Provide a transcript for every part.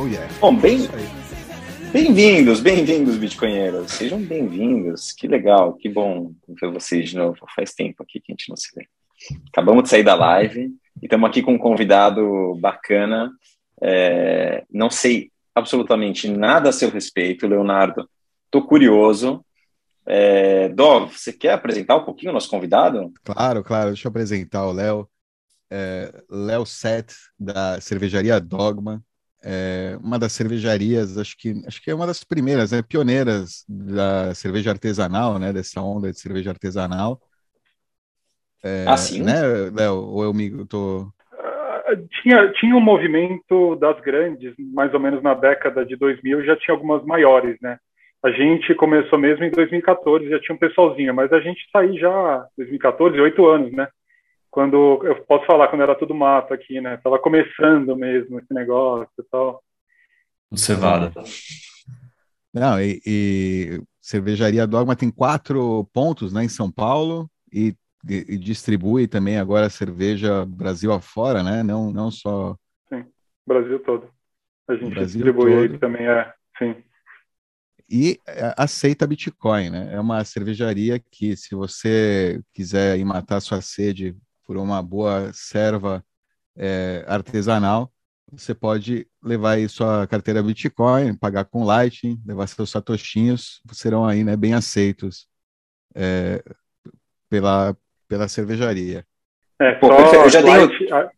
Oh yeah. Bom, bem, bem-vindos, bem-vindos, bitcoinheiros. Sejam bem-vindos. Que legal, que bom ver vocês de novo. Faz tempo aqui que a gente não se vê. Acabamos de sair da live e estamos aqui com um convidado bacana. É, não sei absolutamente nada a seu respeito, Leonardo. Estou curioso. É, Dov, você quer apresentar um pouquinho o nosso convidado? Claro, claro. Deixa eu apresentar o Léo. É, Léo Set, da cervejaria Dogma. É uma das cervejarias, acho que, acho que é uma das primeiras, né, pioneiras da cerveja artesanal, né, dessa onda de cerveja artesanal. É, ah, sim? Né, Léo? Ou eu me tô... Tinha, tinha um movimento das grandes, mais ou menos na década de 2000, já tinha algumas maiores, né? A gente começou mesmo em 2014, já tinha um pessoalzinho, mas a gente está aí já 2014, oito anos, né? Quando eu posso falar quando era tudo mato aqui, né? Tava começando mesmo esse negócio e tal. Cevada. Não, e, e cervejaria Dogma tem quatro pontos, né, em São Paulo e e, e distribui também agora cerveja Brasil afora, né? Não, não só. Sim, Brasil todo. A gente Brasil distribui todo. aí também, é. Sim. E é, aceita Bitcoin, né? É uma cervejaria que, se você quiser ir matar sua sede por uma boa serva é, artesanal, você pode levar aí sua carteira Bitcoin, pagar com Lightning, levar seus satoshinhos, serão aí né, bem aceitos é, pela, pela cervejaria. É, Pô, só eu já tenho...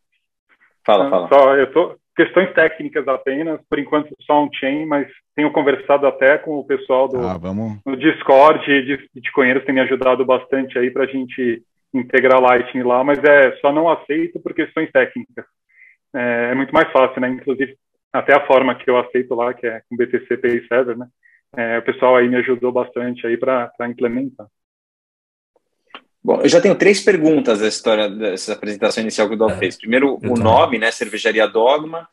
Fala, fala. Só, eu tô... Questões técnicas apenas, por enquanto só um chain, mas tenho conversado até com o pessoal do, ah, vamos... do Discord de Bitcoinheiros, tem me ajudado bastante aí para a gente integrar Lightning lá, mas é só não aceito por questões técnicas. É, é, muito mais fácil, né? Inclusive, até a forma que eu aceito lá, que é com BTC Pay Server, né? É, o pessoal aí me ajudou bastante aí para implementar. Bom, eu já tenho três perguntas da história dessa apresentação inicial que o Dó é, fez. Primeiro, o nome, né, Cervejaria Dogma.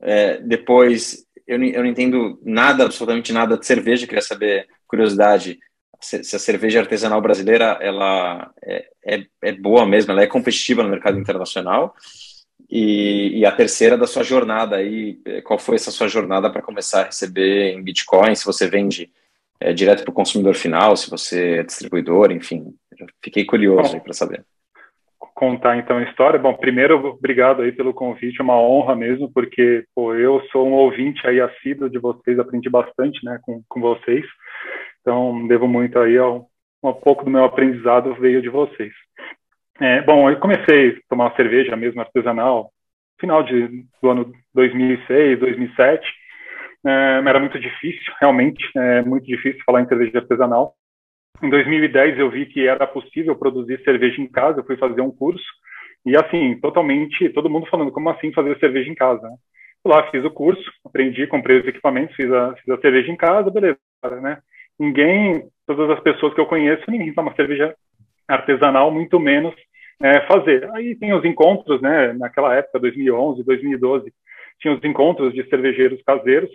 É, depois, eu não, eu não entendo nada, absolutamente nada de cerveja. Queria saber, curiosidade, se, a cerveja artesanal brasileira ela é, é, é, boa mesmo, ela é competitiva no mercado internacional. E, e, a terceira da sua jornada aí, qual foi essa sua jornada para começar a receber em Bitcoin? Se você vende é, direto para o consumidor final, se você é distribuidor, enfim. Fiquei curioso para saber. Contar então a história. Bom, primeiro, obrigado aí pelo convite, é uma honra mesmo, porque pô, eu sou um ouvinte aí assíduo de vocês, aprendi bastante né, com, com vocês. Então, devo muito aí ao um pouco do meu aprendizado veio de vocês. É, bom, eu comecei a tomar cerveja mesmo artesanal final de, do ano 2006, 2007 é, era muito difícil, realmente, é muito difícil falar em cerveja artesanal. Em 2010 eu vi que era possível produzir cerveja em casa, eu fui fazer um curso, e assim, totalmente, todo mundo falando, como assim fazer cerveja em casa? Né? Lá fiz o curso, aprendi, comprei os equipamentos, fiz a, fiz a cerveja em casa, beleza, né? Ninguém, todas as pessoas que eu conheço, ninguém toma cerveja artesanal, muito menos é, fazer. Aí tem os encontros, né? Naquela época, 2011, 2012, tinha os encontros de cervejeiros caseiros,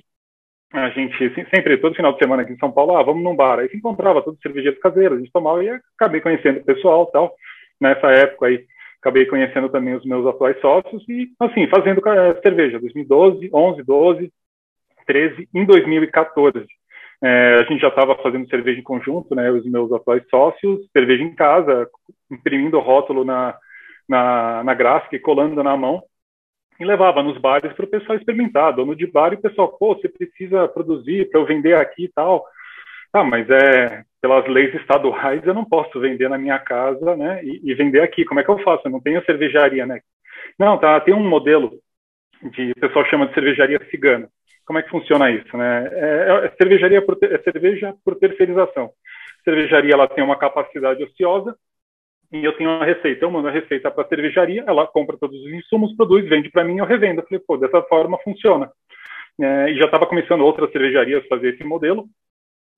a gente sempre, todo final de semana aqui em São Paulo, ah, vamos num bar. Aí se encontrava todos os cervejeiros caseiros, a gente tomava e acabei conhecendo o pessoal tal. Nessa época aí, acabei conhecendo também os meus atuais sócios e, assim, fazendo cerveja, 2012, 11, 12, 13, em 2014. É, a gente já estava fazendo cerveja em conjunto, né, os meus atuais sócios, cerveja em casa, imprimindo rótulo na, na, na gráfica e colando na mão e levava nos bares para o pessoal experimentar. Dono de bar e o pessoal, pô, você precisa produzir para eu vender aqui e tal. Ah, mas é pelas leis estaduais eu não posso vender na minha casa, né? E, e, vender aqui. Como é que eu faço? Eu não tenho cervejaria, né? Não, tá. Tem um modelo de o pessoal chama de cervejaria cigana. Como é que funciona isso, né? É, é cervejaria por, é cerveja por terceirização. cervejaria ela tem uma capacidade ociosa e eu tenho uma receita. Eu mando a receita para a cervejaria, ela compra todos os insumos, produz, vende para mim, eu revendo. Eu falei, pô, dessa forma funciona. É, e já estava começando outras cervejarias a fazer esse modelo.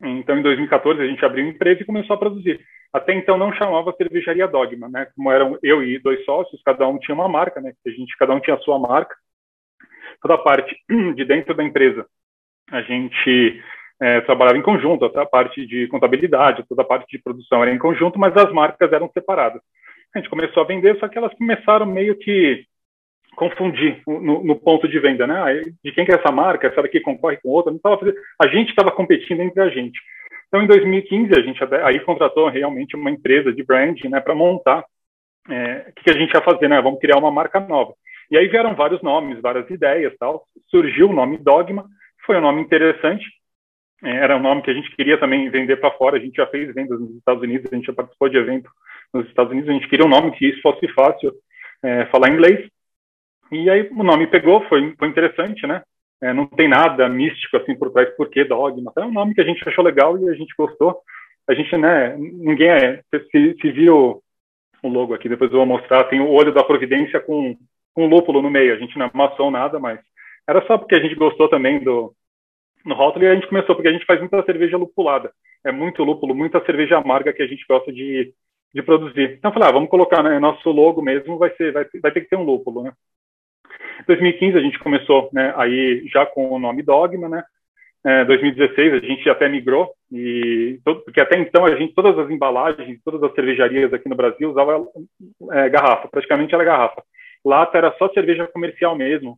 Então, em 2014, a gente abriu uma empresa e começou a produzir. Até então, não chamava Cervejaria Dogma, né? Como eram eu e dois sócios, cada um tinha uma marca, né? A gente, cada um tinha a sua marca. Toda a parte de dentro da empresa, a gente é, trabalhava em conjunto, a parte de contabilidade, toda a parte de produção era em conjunto, mas as marcas eram separadas. A gente começou a vender, só que elas começaram meio que confundir no, no, ponto de venda, né? De quem que é essa marca, essa daqui concorre com outra, não tava fazendo, a gente estava competindo entre a gente. Então, em 2015, a gente até, aí contratou realmente uma empresa de branding, né, para montar é, o que, que a gente ia fazer, né? Vamos criar uma marca nova. E aí vieram vários nomes, várias ideias, tal. Surgiu o nome Dogma, foi um nome interessante. É, era um nome que a gente queria também vender para fora. A gente já fez vendas nos Estados Unidos, a gente já participou de evento nos Estados Unidos. A gente queria um nome que isso fosse fácil é, falar inglês. E aí o nome pegou, foi, foi interessante, né? É, não tem nada místico assim por trás, por que Dogma? É um nome que a gente achou legal e a gente gostou. A gente, né, ninguém é, se, se viu o logo aqui, depois eu vou mostrar, tem o olho da providência com, com lúpulo no meio. A gente não amassou nada, mas era só porque a gente gostou também do no rótulo e a gente começou, porque a gente faz muita cerveja lupulada. É muito lúpulo, muita cerveja amarga que a gente gosta de, de produzir. Então eu falei, ah, vamos colocar, né, nosso logo mesmo vai ser, vai, vai ter que ter um lúpulo, né? Em 2015 a gente começou, né, aí já com o nome Dogma, né? É, 2016 a gente até migrou e porque até então a gente todas as embalagens, todas as cervejarias aqui no Brasil usavam é, garrafa, praticamente era garrafa. Lata era só cerveja comercial mesmo,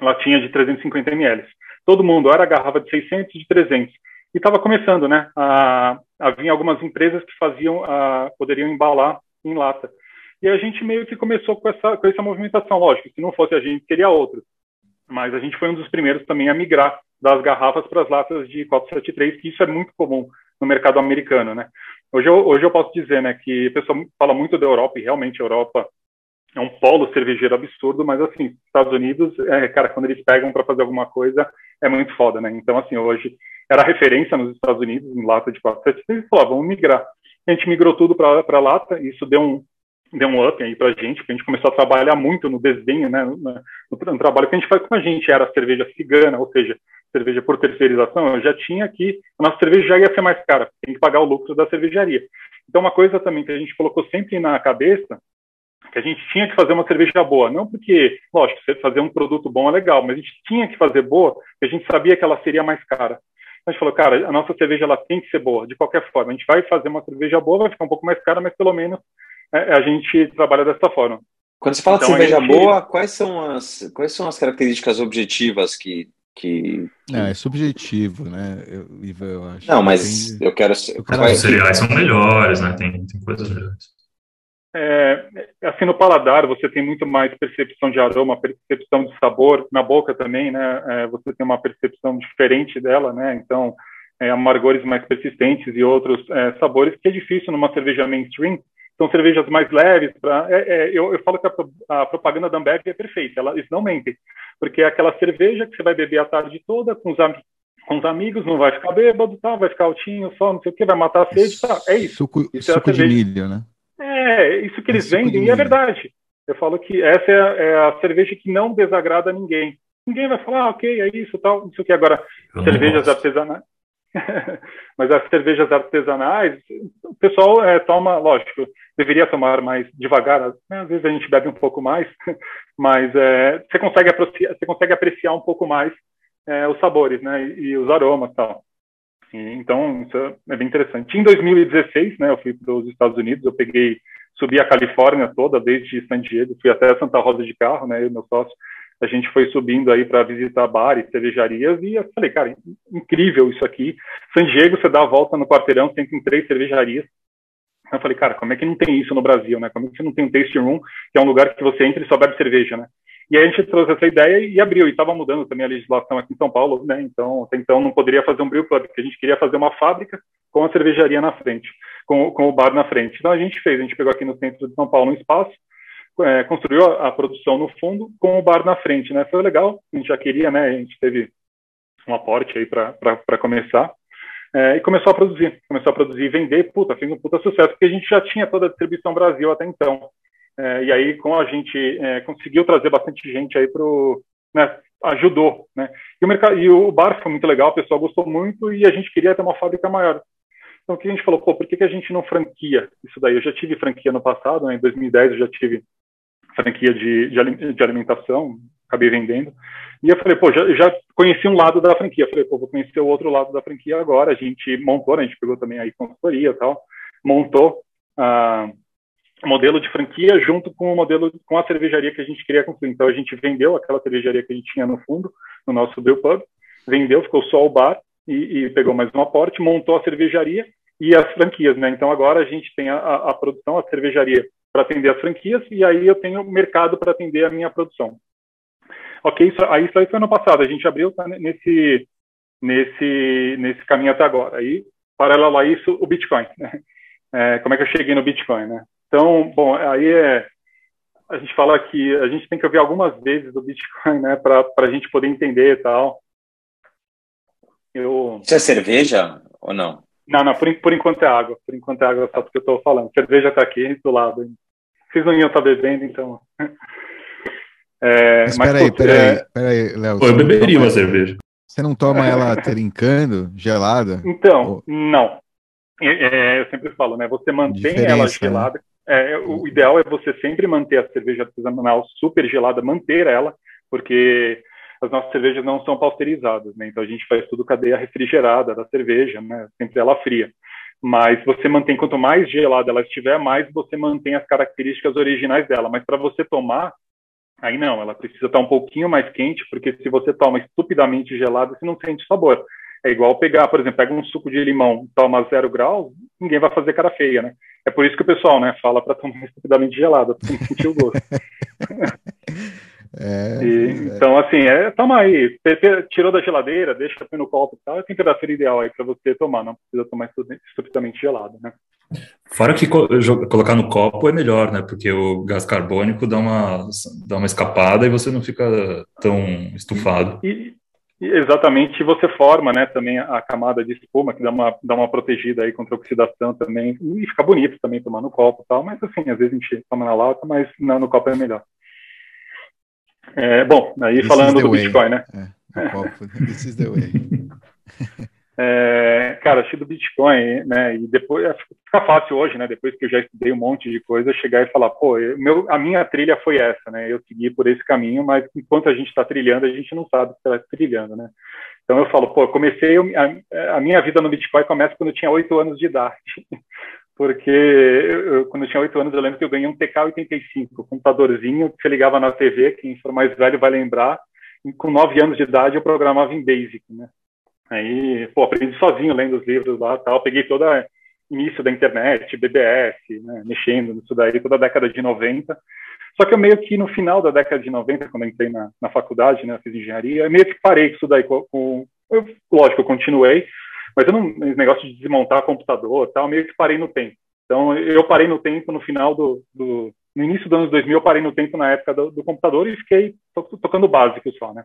latinha de 350 ml. Todo mundo era garrafa de 600 de 300 e estava começando, né? A, havia algumas empresas que faziam, a, poderiam embalar em lata. E a gente meio que começou com essa, com essa movimentação. Lógico, se não fosse a gente, seria outro. Mas a gente foi um dos primeiros também a migrar das garrafas para as latas de 473, que isso é muito comum no mercado americano, né? Hoje eu, hoje eu posso dizer, né, que a pessoa fala muito da Europa, e realmente a Europa é um polo cervejeiro absurdo, mas assim, Estados Unidos, é, cara, quando eles pegam para fazer alguma coisa, é muito foda, né? Então, assim, hoje era referência nos Estados Unidos, em lata de 473, e falou, ah, vamos migrar. A gente migrou tudo para lata, e isso deu um, deu um up aí pra gente, porque a gente começou a trabalhar muito no desenho, né, no, no, no, trabalho que a gente faz com a gente, era cerveja cigana, ou seja, cerveja por terceirização, eu já tinha aqui, a nossa cerveja já ia ser mais cara, tem que pagar o lucro da cervejaria. Então, uma coisa também que a gente colocou sempre na cabeça, que a gente tinha que fazer uma cerveja boa, não porque, lógico, fazer um produto bom é legal, mas a gente tinha que fazer boa, porque a gente sabia que ela seria mais cara. A gente falou, cara, a nossa cerveja ela tem que ser boa, de qualquer forma. A gente vai fazer uma cerveja boa, vai ficar um pouco mais cara, mas pelo menos é, a gente trabalha dessa forma. Quando você fala então, de cerveja gente... boa, quais são as quais são as características objetivas que que, que... é subjetivo, né? Eu, eu acho. Não, mas eu quero. Eu quero... Os cereais são melhores, né? Tem, tem coisas melhores. É, assim, no paladar você tem muito mais percepção de aroma, percepção de sabor, na boca também, né? É, você tem uma percepção diferente dela, né? Então, é, amargores mais persistentes e outros é, sabores que é difícil numa cerveja mainstream são cervejas mais leves. Pra, é, é, eu, eu, falo que a, a, propaganda da Ambev é perfeita, ela, eles não mentem, porque é aquela cerveja que você vai beber a tarde toda com os, com os amigos, não vai ficar bêbado, tá? vai ficar altinho só, não sei o que, vai matar a sede, tá? É isso. Suco, isso suco de milho, né? É, isso que eles é vendem, e é verdade. Eu falo que essa é a, é a, cerveja que não desagrada ninguém. Ninguém vai falar, ah, ok, é isso, tal, não sei o que. Agora, cervejas artesanais. Mas as cervejas artesanais, o pessoal é, toma, lógico, deveria tomar mais devagar, né? às vezes a gente bebe um pouco mais, mas é, você, consegue apreciar, você consegue apreciar um pouco mais é, os sabores né? e, e os aromas tal. E, então, isso é bem interessante. Em 2016, né, eu fui para os Estados Unidos, eu peguei, subi a Califórnia toda, desde San Diego, fui até Santa Rosa de carro, né, eu e meu sócio, a gente foi subindo aí para visitar bares, cervejarias, e eu falei, cara, incrível isso aqui. San Diego, você dá a volta no quarteirão, tem três cervejarias. Eu falei, cara, como é que não tem isso no Brasil, né? Como é que você não tem um tasting room, que é um lugar que você entra e só bebe cerveja, né? E a gente trouxe essa ideia e abriu, e estava mudando também a legislação aqui em São Paulo, né? Então, até então não poderia fazer um brew club, porque a gente queria fazer uma fábrica com a cervejaria na frente, com, com o bar na frente. Então a gente fez, a gente pegou aqui no centro de São Paulo um espaço, é, construiu a, a, produção no fundo com o bar na frente, né? Foi legal, a gente já queria, né? A gente teve um aporte aí para começar. É, e começou a produzir, começou a produzir e vender, puta, fez um puta sucesso, porque a gente já tinha toda a distribuição Brasil até então. É, e aí, com a gente é, conseguiu trazer bastante gente aí pro, né, ajudou, né? E o mercado, e o bar foi muito legal, o pessoal gostou muito e a gente queria ter uma fábrica maior. Então, o que a gente falou, pô, por que, que a gente não franquia isso daí? Eu já tive franquia no passado, né, em 2010 eu já tive franquia de, de, alimentação, acabei vendendo. E eu falei, pô, já, já conheci um lado da franquia. Falei, pô, vou conhecer o outro lado da franquia agora. A gente montou, né, a gente pegou também aí consultoria e tal, montou a, modelo de franquia junto com o modelo com a cervejaria que a gente queria construir. Então a gente vendeu aquela cervejaria que a gente tinha no fundo, no nosso brew pub, vendeu, ficou só o bar e, e pegou mais um aporte, montou a cervejaria e as franquias, né? Então agora a gente tem a, a, produção, a cervejaria para atender as franquias e aí eu tenho o mercado para atender a minha produção. Ok, isso, aí isso aí foi ano passado, a gente abriu tá, nesse nesse nesse caminho até agora. Aí paralelo a isso o Bitcoin, né? É, como é que eu cheguei no Bitcoin, né? Então, bom, aí é a gente fala que a gente tem que ouvir algumas vezes do Bitcoin, né, para a gente poder entender e tal. Eu... Isso é cerveja ou não? Não, não, por, por enquanto é água. Por enquanto é água, só porque eu estou falando. Cerveja está aqui do lado. Vocês não iam estar tá bebendo, então. É, mas, mas peraí, peraí, peraí, Léo. eu beberia uma cerveja. Você não toma ela trincando, gelada? Então, Ou... não. É, eu sempre falo, né? Você mantém Diferença, ela né? gelada. Né? É, o ideal é você sempre manter a cerveja artesanal super gelada, manter ela, porque as nossas cervejas não são pasteurizadas, né? Então a gente faz tudo cadeia refrigerada da cerveja, né? Sempre ela fria. Mas você mantém, quanto mais gelada ela estiver, mais você mantém as características originais dela. Mas para você tomar, aí não, ela precisa estar um pouquinho mais quente, porque se você toma estupidamente gelada, você não sente sabor. É igual pegar, por exemplo, pega um suco de limão, toma zero graus, ninguém vai fazer cara feia, né? É por isso que o pessoal, né, fala para tomar estupidamente gelada, para sentir o gosto. É, e, é. Então, assim, é, toma aí, tirou da geladeira, deixa no copo e tal, é a temperatura ideal aí para você tomar, não precisa tomar estupidamente gelado, né? Fora que colocar no copo é melhor, né? Porque o gás carbônico dá uma, dá uma escapada e você não fica tão estufado. E exatamente, você forma, né, também a camada de espuma, que dá uma, dá uma protegida aí contra a oxidação também, e fica bonito também tomar no copo e tal, mas assim, às vezes a gente toma na lata, mas não, no copo é melhor. É, bom, aí This falando do way. Bitcoin, né? É, This is the way. É, cara, achei do Bitcoin, né? E depois é, fica fácil hoje, né? Depois que eu já estudei um monte de coisa, chegar e falar, pô, eu, meu, a minha trilha foi essa, né? Eu segui por esse caminho, mas enquanto a gente está trilhando, a gente não sabe que está trilhando, né? Então eu falo, pô, comecei a, a, minha vida no Bitcoin começa quando eu tinha oito anos de idade porque eu, quando eu tinha oito anos eu lembro que eu ganhei um TK-85, um computadorzinho que você ligava na TV, quem for mais velho vai lembrar, e com nove anos de idade eu programava em BASIC, né? Aí, pô, aprendi sozinho lendo os livros lá tal, peguei toda início da internet, BBS, né, mexendo nisso daí, toda a década de 90. Só que eu meio que no final da década de 90, quando entrei na, na faculdade, né, fiz engenharia, eu meio que parei com isso daí. Com, com eu, lógico, eu continuei, mas eu não, esse negócio de desmontar computador tal, meio que parei no tempo. Então, eu parei no tempo no final do, do no início dos anos 2000, eu parei no tempo na época do, do computador e fiquei to, tocando básico só, né?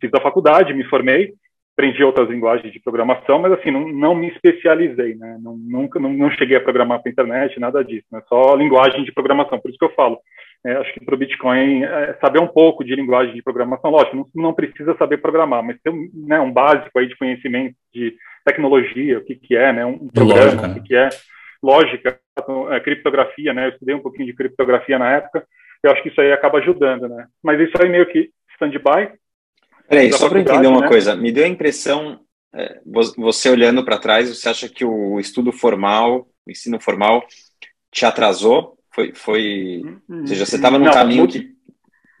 Fiz a faculdade, me formei, aprendi outras linguagens de programação, mas assim, não, não me especializei, né? Não, nunca, não, não cheguei a programar para internet, nada disso, né? Só linguagem de programação. Por isso que eu falo, é, acho que para o Bitcoin, é, saber um pouco de linguagem de programação, lógico, não, não precisa saber programar, mas ter um, né, um básico aí de conhecimento de tecnologia, o que, que é, né, um programa, lógica, o que, que é, lógica, é, criptografia, né, eu estudei um pouquinho de criptografia na época, eu acho que isso aí acaba ajudando, né, mas isso aí meio que stand-by. Peraí, só para entender uma né? coisa, me deu a impressão, é, você olhando para trás, você acha que o estudo formal, o ensino formal, te atrasou foi, foi... Ou seja, você estava num não, caminho que...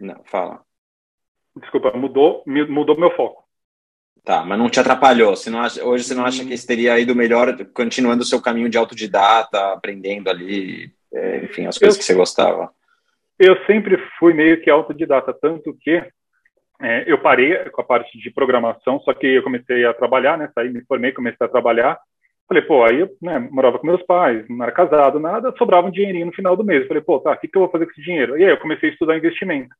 Não, fala. Desculpa, mudou, mudou meu foco. Tá, mas não te atrapalhou. Você não acha, hoje você não acha que isso teria ido melhor continuando o seu caminho de autodidata, aprendendo ali, é, enfim, as coisas eu, que você gostava? Eu sempre fui meio que autodidata, tanto que é, eu parei com a parte de programação, só que eu comecei a trabalhar, né? Saí, me formei, comecei a trabalhar. Falei, pô, aí eu né, morava com meus pais, não era casado, nada, sobrava um dinheirinho no final do mês. Falei, pô, tá, o que, que eu vou fazer com esse dinheiro? E aí eu comecei a estudar investimento.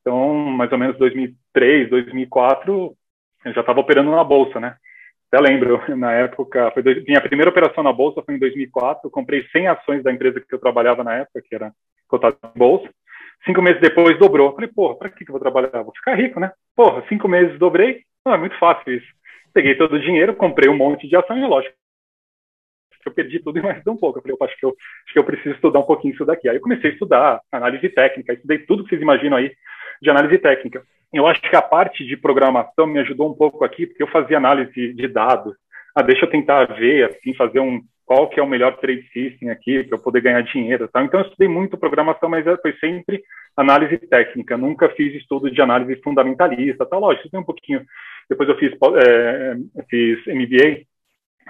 Então, mais ou menos 2003, 2004, eu já estava operando na bolsa, né? Até lembro, na época, foi dois, minha primeira operação na bolsa foi em 2004. Eu comprei 100 ações da empresa que eu trabalhava na época, que era cotada em bolsa. Cinco meses depois dobrou. Falei, porra, para que, que eu vou trabalhar? Vou ficar rico, né? Porra, cinco meses dobrei. Não, é muito fácil isso. Peguei todo o dinheiro, comprei um monte de ação e, lógico, eu perdi tudo e mais um pouco. Eu falei, acho que eu, acho que eu preciso estudar um pouquinho isso daqui. Aí eu comecei a estudar análise técnica, estudei tudo que vocês imaginam aí de análise técnica. Eu acho que a parte de programação me ajudou um pouco aqui, porque eu fazia análise de dados. Ah, deixa eu tentar ver, assim, fazer um, qual que é o melhor trade system aqui para eu poder ganhar dinheiro, tá? Então eu estudei muito programação, mas foi sempre análise técnica. Nunca fiz estudo de análise fundamentalista, tá? Lógico, estudei um pouquinho. Depois eu fiz, é, fiz MBA,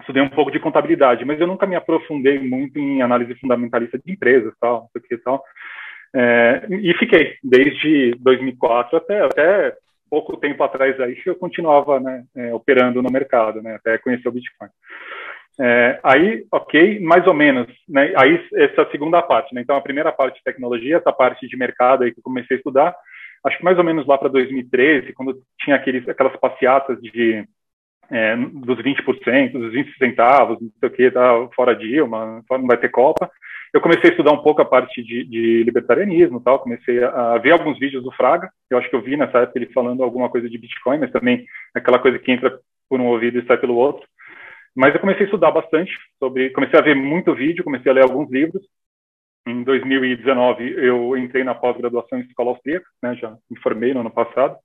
estudei um pouco de contabilidade, mas eu nunca me aprofundei muito em análise fundamentalista de empresas, tal, aqui, tal. É, e fiquei desde 2004 até até pouco tempo atrás aí que eu continuava né, é, operando no mercado, né, até conhecer o Bitcoin. É, aí, ok, mais ou menos, né, aí essa segunda parte, né, então a primeira parte de tecnologia, essa parte de mercado aí que eu comecei a estudar, acho que mais ou menos lá para 2013, quando tinha aqueles, aquelas passeatas de é, dos 20%, dos 20 centavos, não sei o que, tá fora Dilma, não vai ter Copa. Eu comecei a estudar um pouco a parte de, de libertarianismo tal, comecei a, a, ver alguns vídeos do Fraga, eu acho que eu vi nessa época ele falando alguma coisa de Bitcoin, mas também aquela coisa que entra por um ouvido e sai pelo outro. Mas eu comecei a estudar bastante sobre, comecei a ver muito vídeo, comecei a ler alguns livros. Em 2019 eu entrei na pós-graduação em escola austríaca, né, já me formei no ano passado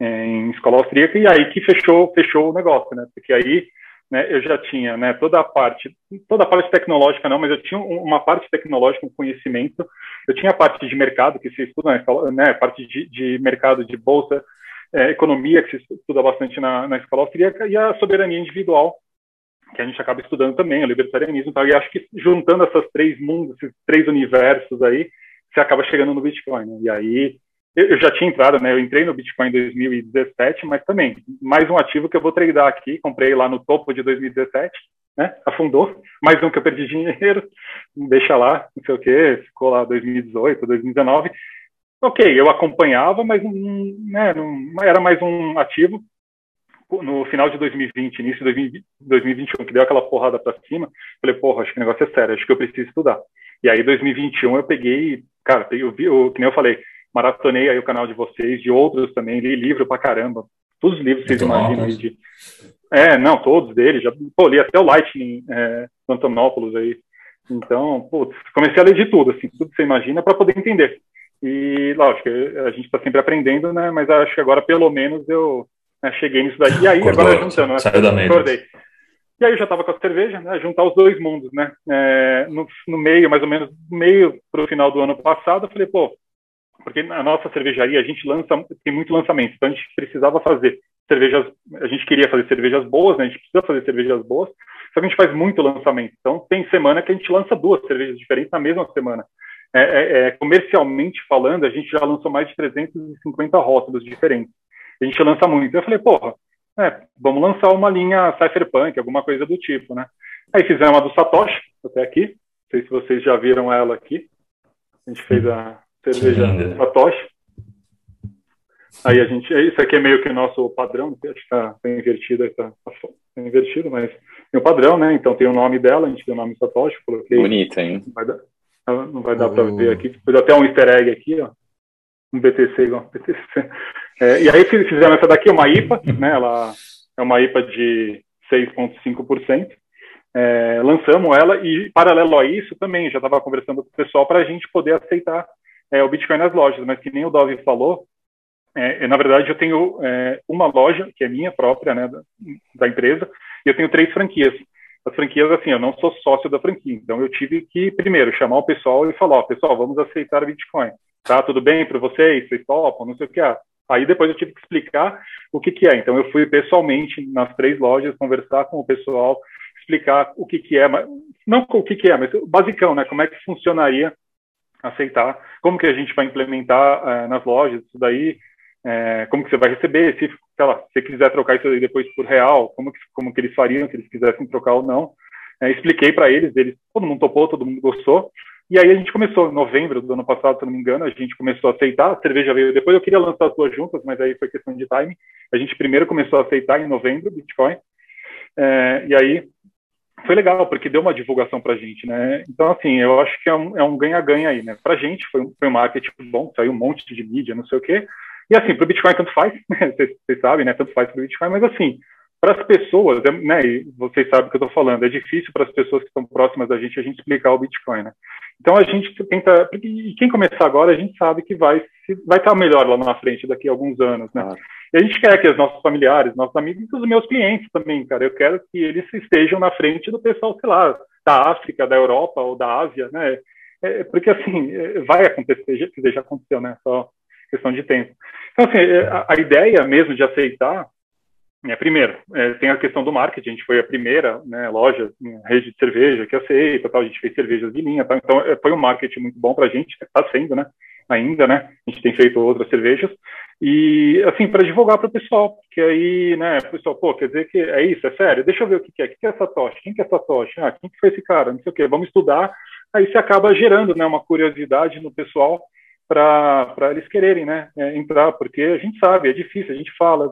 em escola austríaca e aí que fechou fechou o negócio, né? Porque aí né, eu já tinha né, toda a parte toda a parte tecnológica não, mas eu tinha uma parte tecnológica, um conhecimento. Eu tinha a parte de mercado que se estuda né? Parte de, de mercado de bolsa, é, economia que se estuda bastante na, na escola austríaca e a soberania individual que a gente acaba estudando também, o libertarianismo e tal. E acho que juntando essas três mundos, esses três universos aí, você acaba chegando no Bitcoin. Né? E aí eu já tinha entrado, né? Eu entrei no Bitcoin em 2017, mas também mais um ativo que eu vou tradear aqui. Comprei lá no topo de 2017, né? Afundou. Mais um que eu perdi dinheiro. Deixa lá, não sei o quê. Ficou lá 2018, 2019. Ok, eu acompanhava, mas né, não, era mais um ativo. No final de 2020, início de 2021, que deu aquela porrada para cima, falei, porra, acho que o negócio é sério, acho que eu preciso estudar. E aí, 2021, eu peguei, cara, eu vi, eu, que nem eu falei, maratonei aí o canal de vocês, de outros também, li livro pra caramba. Todos os livros que vocês imaginam aí de. É, não, todos deles. Já, pô, li até o Lightning é, Antonopoulos aí. Então, putz, comecei a ler de tudo, assim, tudo que você imagina para poder entender. E, lógico, a gente está sempre aprendendo, né? Mas acho que agora, pelo menos, eu né, cheguei nisso daí. E aí, Acordou, agora juntando, né? Saiu da acordei. E aí eu já estava com a cerveja, né? Juntar os dois mundos, né? É, no, no meio, mais ou menos, meio para o final do ano passado, eu falei, pô, porque na nossa cervejaria a gente lança, tem muito lançamento, então a gente precisava fazer cervejas, a gente queria fazer cervejas boas, né? A gente precisa fazer cervejas boas, só que a gente faz muito lançamento. Então tem semana que a gente lança duas cervejas diferentes na mesma semana. É, é, é, comercialmente falando, a gente já lançou mais de 350 rótulos diferentes. A gente lança muito. Eu falei, porra, é, vamos lançar uma linha Cypherpunk, alguma coisa do tipo, né? Aí fizemos a do Satoshi, até aqui. Não sei se vocês já viram ela aqui. A gente fez a, cerveja Satoshi. Aí a gente, isso aqui é meio que o nosso padrão, acho que está tá invertido, está tá, tá invertido, mas tem o padrão, né? Então tem o nome dela, a gente tem o nome Satoshi, coloquei. Bonita, hein? Não vai dar, não vai dar para ver aqui. Fiz até um easter egg aqui, ó. Um BTC igual BTC. É, e aí fizemos essa daqui, uma IPA, né? Ela é uma IPA de 6,5%. É, lançamos ela e, paralelo a isso, também já estava conversando com o pessoal para a gente poder aceitar é, o Bitcoin nas lojas, mas que nem o Dove falou, é, na verdade eu tenho é, uma loja que é minha própria, né, da, da, empresa, e eu tenho três franquias. As franquias, assim, eu não sou sócio da franquia, então eu tive que primeiro chamar o pessoal e falar, ó, pessoal, vamos aceitar o Bitcoin, tá? Tudo bem para vocês? Vocês topam? Não sei o que. Ah, aí depois eu tive que explicar o que que é. Então eu fui pessoalmente nas três lojas conversar com o pessoal, explicar o que que é, mas não o que que é, mas basicão, né? Como é que funcionaria aceitar, como que a gente vai implementar uh, nas lojas isso daí, é, como que você vai receber, se, sei lá, se quiser trocar isso aí depois por real, como que, como que eles fariam, se eles quisessem trocar ou não. É, expliquei para eles, eles, todo mundo topou, todo mundo gostou, e aí a gente começou, em novembro do ano passado, se não me engano, a gente começou a aceitar, a cerveja veio depois, eu queria lançar as duas juntas, mas aí foi questão de time, a gente primeiro começou a aceitar em novembro, Bitcoin, é, e aí foi legal, porque deu uma divulgação para a gente, né? Então, assim, eu acho que é um é ganha-ganha um aí, né? Para a gente foi um, foi um marketing bom, saiu um monte de mídia, não sei o quê. E, assim, para o Bitcoin tanto faz, né? vocês, vocês sabem, né? Tanto faz para o Bitcoin, mas, assim, para as pessoas, é, né? E vocês sabem o que eu estou falando, é difícil para as pessoas que estão próximas da gente a gente explicar o Bitcoin, né? Então, a gente tenta... E quem começar agora, a gente sabe que vai vai estar melhor lá na frente daqui a alguns anos, né? Ah. E a gente quer que os nossos familiares, nossos amigos e os meus clientes também, cara, eu quero que eles estejam na frente do pessoal, sei lá, da África, da Europa ou da Ásia, né? É, porque assim vai acontecer, já, já aconteceu, né? Só questão de tempo. Então assim, a, a ideia mesmo de aceitar é, primeiro, é, tem a questão do marketing, a gente foi a primeira né, loja, rede de cerveja que aceita, tal, a gente fez cervejas de linha, tal, então é, foi um marketing muito bom para a gente, está sendo, né, ainda, né, a gente tem feito outras cervejas, e, assim, para divulgar para o pessoal, porque aí, né, o pessoal, pô, quer dizer que é isso, é sério, deixa eu ver o que, que é, o que é essa tocha, quem que é essa tocha, ah, quem que foi esse cara, não sei o quê, vamos estudar, aí você acaba gerando, né, uma curiosidade no pessoal, para eles quererem né, é, entrar, porque a gente sabe, é difícil, a gente fala.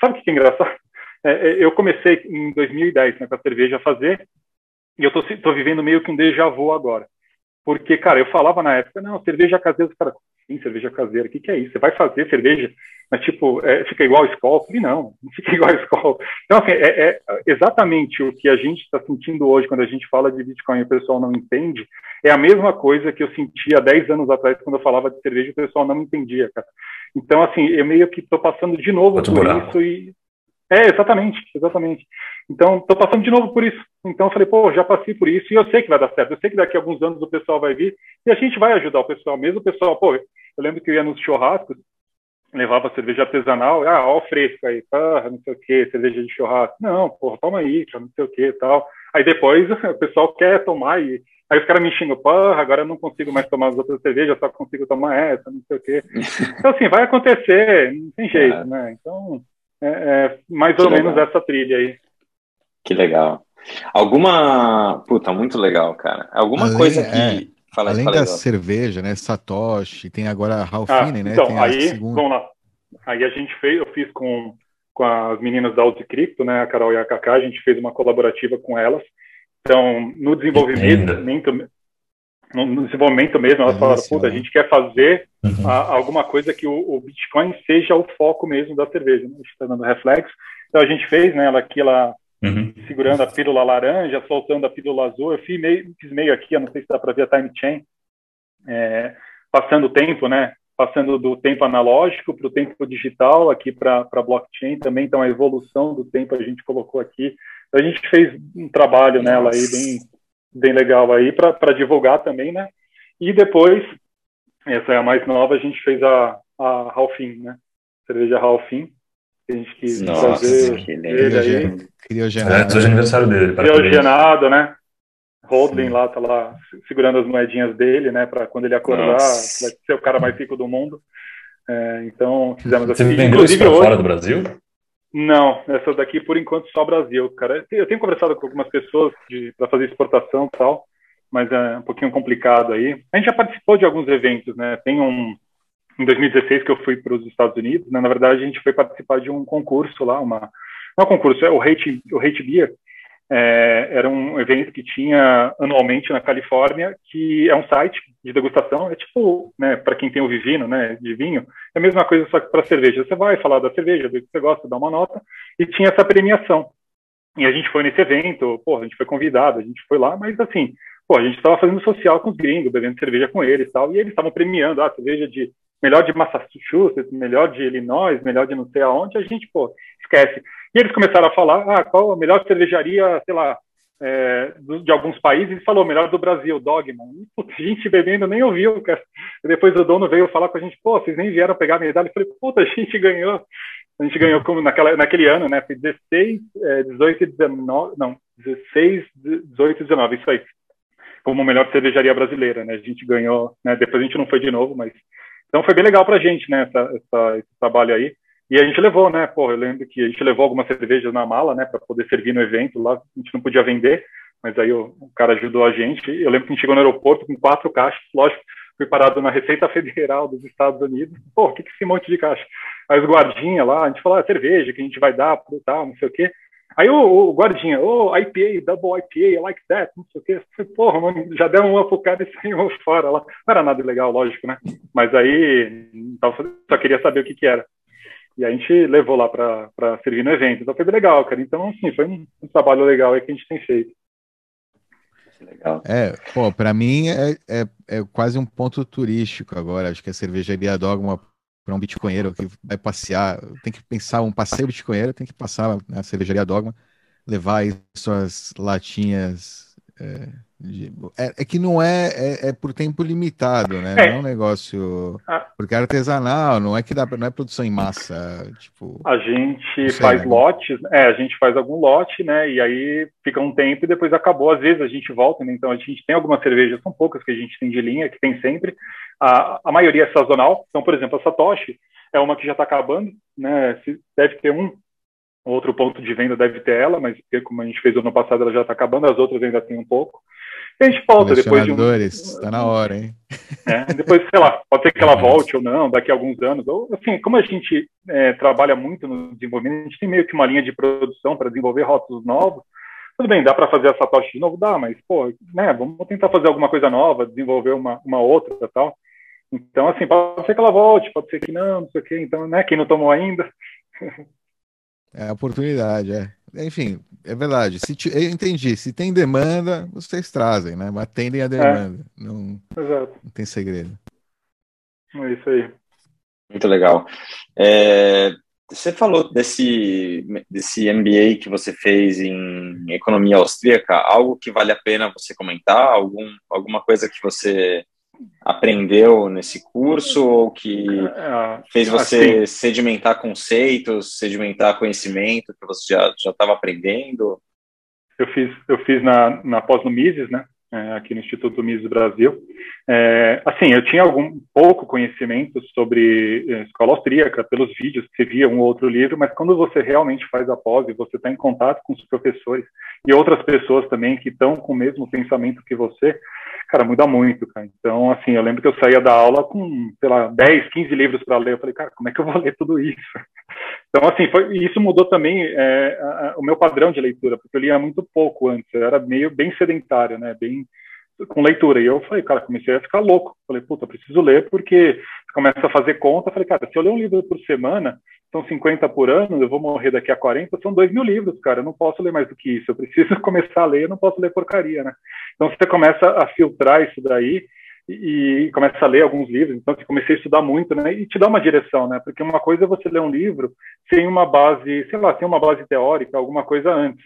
Sabe o que é engraçado? É, é, eu comecei em 2010 né, com a cerveja a fazer, e eu estou vivendo meio que um déjà vu agora. Porque, cara, eu falava na época, não, cerveja caseira, cara, sim, cerveja caseira, o que, que é isso? Você vai fazer cerveja, mas tipo, é, fica igual a Skol? falei, não, não fica igual a Skol. Então, assim, é, é exatamente o que a gente está sentindo hoje quando a gente fala de Bitcoin e o pessoal não entende, é a mesma coisa que eu sentia 10 anos atrás quando eu falava de cerveja e o pessoal não entendia, cara. Então, assim, eu meio que estou passando de novo por isso e é, exatamente, exatamente. Então, estou passando de novo por isso. Então, eu falei, pô, já passei por isso e eu sei que vai dar certo. Eu sei que daqui a alguns anos o pessoal vai vir e a gente vai ajudar o pessoal. Mesmo o pessoal, pô, eu lembro que eu ia nos churrascos, levava cerveja artesanal, ah, ó, fresco aí, ah, não sei o que, cerveja de churrasco. Não, porra, toma aí, não sei o que tal. Aí depois o pessoal quer tomar e aí os caras me xingam, porra, agora eu não consigo mais tomar as outras cervejas, só consigo tomar essa, não sei o que. Então, assim, vai acontecer, não tem jeito, é. né? Então, é, é mais que ou legal. menos essa trilha aí. Que legal. Alguma. Puta, muito legal, cara. Alguma além, coisa que. É, fala, além fala da cerveja, né? Satoshi, tem agora a Ralphine, ah, né? Então, aí, vamos lá. Aí a gente fez, eu fiz com, com as meninas da Alto Cripto, né? A Carol e a Kaká, a gente fez uma colaborativa com elas. Então, no desenvolvimento, no desenvolvimento mesmo, elas falaram, puta, a gente quer fazer uhum. a, alguma coisa que o, o, Bitcoin seja o foco mesmo da cerveja. Né? A gente está dando reflexo. Então a gente fez, né, ela aqui, ela uhum. segurando a pílula laranja, soltando a pílula azul. Eu fiz meio, fiz meio aqui, eu não sei se dá para ver a time chain, é, passando o tempo, né, passando do tempo analógico para o tempo digital aqui para blockchain também, então a evolução do tempo a gente colocou aqui. Então, a gente fez um trabalho Nossa. nela aí bem bem legal aí para divulgar também, né? E depois, essa é a mais nova, a gente fez a, a Ralfin, né? Cerveja Ralfin. A gente quis Nossa, fazer que ele aí. Criogenado. É, hoje é aniversário dele. Criogenado, né? Holding lá, tá lá segurando as moedinhas dele, né? Para quando ele acordar, Nossa. vai ser o cara mais rico do mundo. É, então, fizemos assim. Você vendeu isso para fora do Brasil? Não, essa daqui por enquanto só Brasil, cara. Eu tenho conversado com algumas pessoas para fazer exportação e tal, mas é um pouquinho complicado aí. A gente já participou de alguns eventos, né? Tem um em 2016 que eu fui para os Estados Unidos, né? na verdade a gente foi participar de um concurso lá, uma não é um concurso, é o Hate o Hate Beer, é, era um evento que tinha anualmente na Califórnia, que é um site de degustação, é tipo, né, para quem tem o Vivino, né, de vinho, é a mesma coisa só que para cerveja. Você vai falar da cerveja, do que você gosta, dá uma nota, e tinha essa premiação. E a gente foi nesse evento, pô, a gente foi convidado, a gente foi lá, mas assim, pô, a gente estava fazendo social com os gringos, bebendo cerveja com eles e tal, e eles estavam premiando, ah, cerveja de melhor de Massachusetts, melhor de Illinois, melhor de não sei aonde, a gente, pô, esquece. E eles começaram a falar, ah, qual a melhor cervejaria, sei lá, é, de alguns países, e falou, melhor do Brasil, Dogma. a gente bebendo nem ouviu, cara. E depois o dono veio falar com a gente, pô, vocês nem vieram pegar a medalha. Eu falei, puta, a gente ganhou. A gente ganhou como naquela, naquele ano, né? Foi 16, é, 18 e 19, não, 16, 18 e 19, isso aí. Como melhor cervejaria brasileira, né? A gente ganhou, né? Depois a gente não foi de novo, mas... Então foi bem legal pra gente, né? Essa, essa, esse trabalho aí. E a gente levou, né? Pô, eu lembro que a gente levou algumas cervejas na mala, né, para poder servir no evento lá. A gente não podia vender, mas aí o, o, cara ajudou a gente. Eu lembro que a gente chegou no aeroporto com quatro caixas, lógico, fui parado na Receita Federal dos Estados Unidos. Pô, o que, que é esse monte de caixa? Aí os guardinha lá, a gente falou, ah, cerveja que a gente vai dar, tal, não sei o quê. Aí o, o guardinha, oh, IPA, double IPA, I like that, não sei o quê. Falei, Porra, mano, já deu uma pro cara e saiu fora lá. Não era nada legal, lógico, né? Mas aí só queria saber o que que era. E a gente levou lá para servir no evento. Então foi bem legal, cara. Então, assim, foi um, um trabalho legal aí que a gente tem feito. Legal. É, pô, para mim é, é, é, quase um ponto turístico agora. Acho que a cervejaria Dogma para um bitcoinheiro que vai passear, tem que pensar um passeio bitcoinheiro, tem que passar na cervejaria Dogma, levar aí suas latinhas É, é, é, que não é, é, é, por tempo limitado, né? Não é um negócio. Ah. Porque é artesanal, não é que dá, não é produção em massa. Tipo, a gente faz né? lotes, é, a gente faz algum lote, né? E aí fica um tempo e depois acabou. Às vezes a gente volta, né? Então a gente tem algumas cervejas, são poucas que a gente tem de linha, que tem sempre. A, a maioria é sazonal. Então, por exemplo, a Satoshi é uma que já está acabando, né? Deve ter um outro ponto de venda deve ter ela, mas como a gente fez ano passado, ela já está acabando, as outras ainda tem um pouco. E a gente volta depois de um... está na hora, hein? É, depois, sei lá, pode ser que ela volte ou não, daqui a alguns anos. Ou, assim, como a gente é, trabalha muito no desenvolvimento, a gente tem meio que uma linha de produção para desenvolver rótulos novos. Tudo bem, dá para fazer essa tocha de novo? Dá, mas, pô, né, vamos tentar fazer alguma coisa nova, desenvolver uma, uma outra e tal. Então, assim, pode ser que ela volte, pode ser que não, não sei o quê. Então, né, quem não tomou ainda... É a oportunidade, é. Enfim, é verdade. Se eu entendi. Se tem demanda, vocês trazem, né? Atendem a é. demanda. É. Não, não tem segredo. É isso aí. Muito legal. É, você falou desse, desse MBA que você fez em economia austríaca, algo que vale a pena você comentar? Algum, alguma coisa que você aprendeu nesse curso ou que é, fez você assim, sedimentar conceitos, sedimentar conhecimento que você já já estava aprendendo? Eu fiz eu fiz na, na pós no Mises, né? É, aqui no Instituto Mises Brasil. É, assim, eu tinha algum pouco conhecimento sobre é, escola austríaca pelos vídeos que você via um ou outro livro, mas quando você realmente faz a pós e você está em contato com os professores e outras pessoas também que estão com o mesmo pensamento que você, cara, muda muito, cara. Então, assim, eu lembro que eu saía da aula com, sei lá, 10, 15 livros para ler. Eu falei, cara, como é que eu vou ler tudo isso? Então, assim, foi, isso mudou também é, a, a, o meu padrão de leitura, porque eu lia muito pouco antes. Eu era meio bem sedentário, né? Bem com leitura. E eu falei, cara, comecei a ficar louco. Falei, puta, preciso ler porque começa a fazer conta. Falei, cara, se eu ler um livro por semana, são 50 por ano, eu vou morrer daqui a 40, são 2 mil livros, cara, eu não posso ler mais do que isso, eu preciso começar a ler, eu não posso ler porcaria, né? Então você começa a filtrar isso daí e, começa a ler alguns livros, então você comecei a estudar muito, né? E te dá uma direção, né? Porque uma coisa é você ler um livro sem uma base, sei lá, sem uma base teórica, alguma coisa antes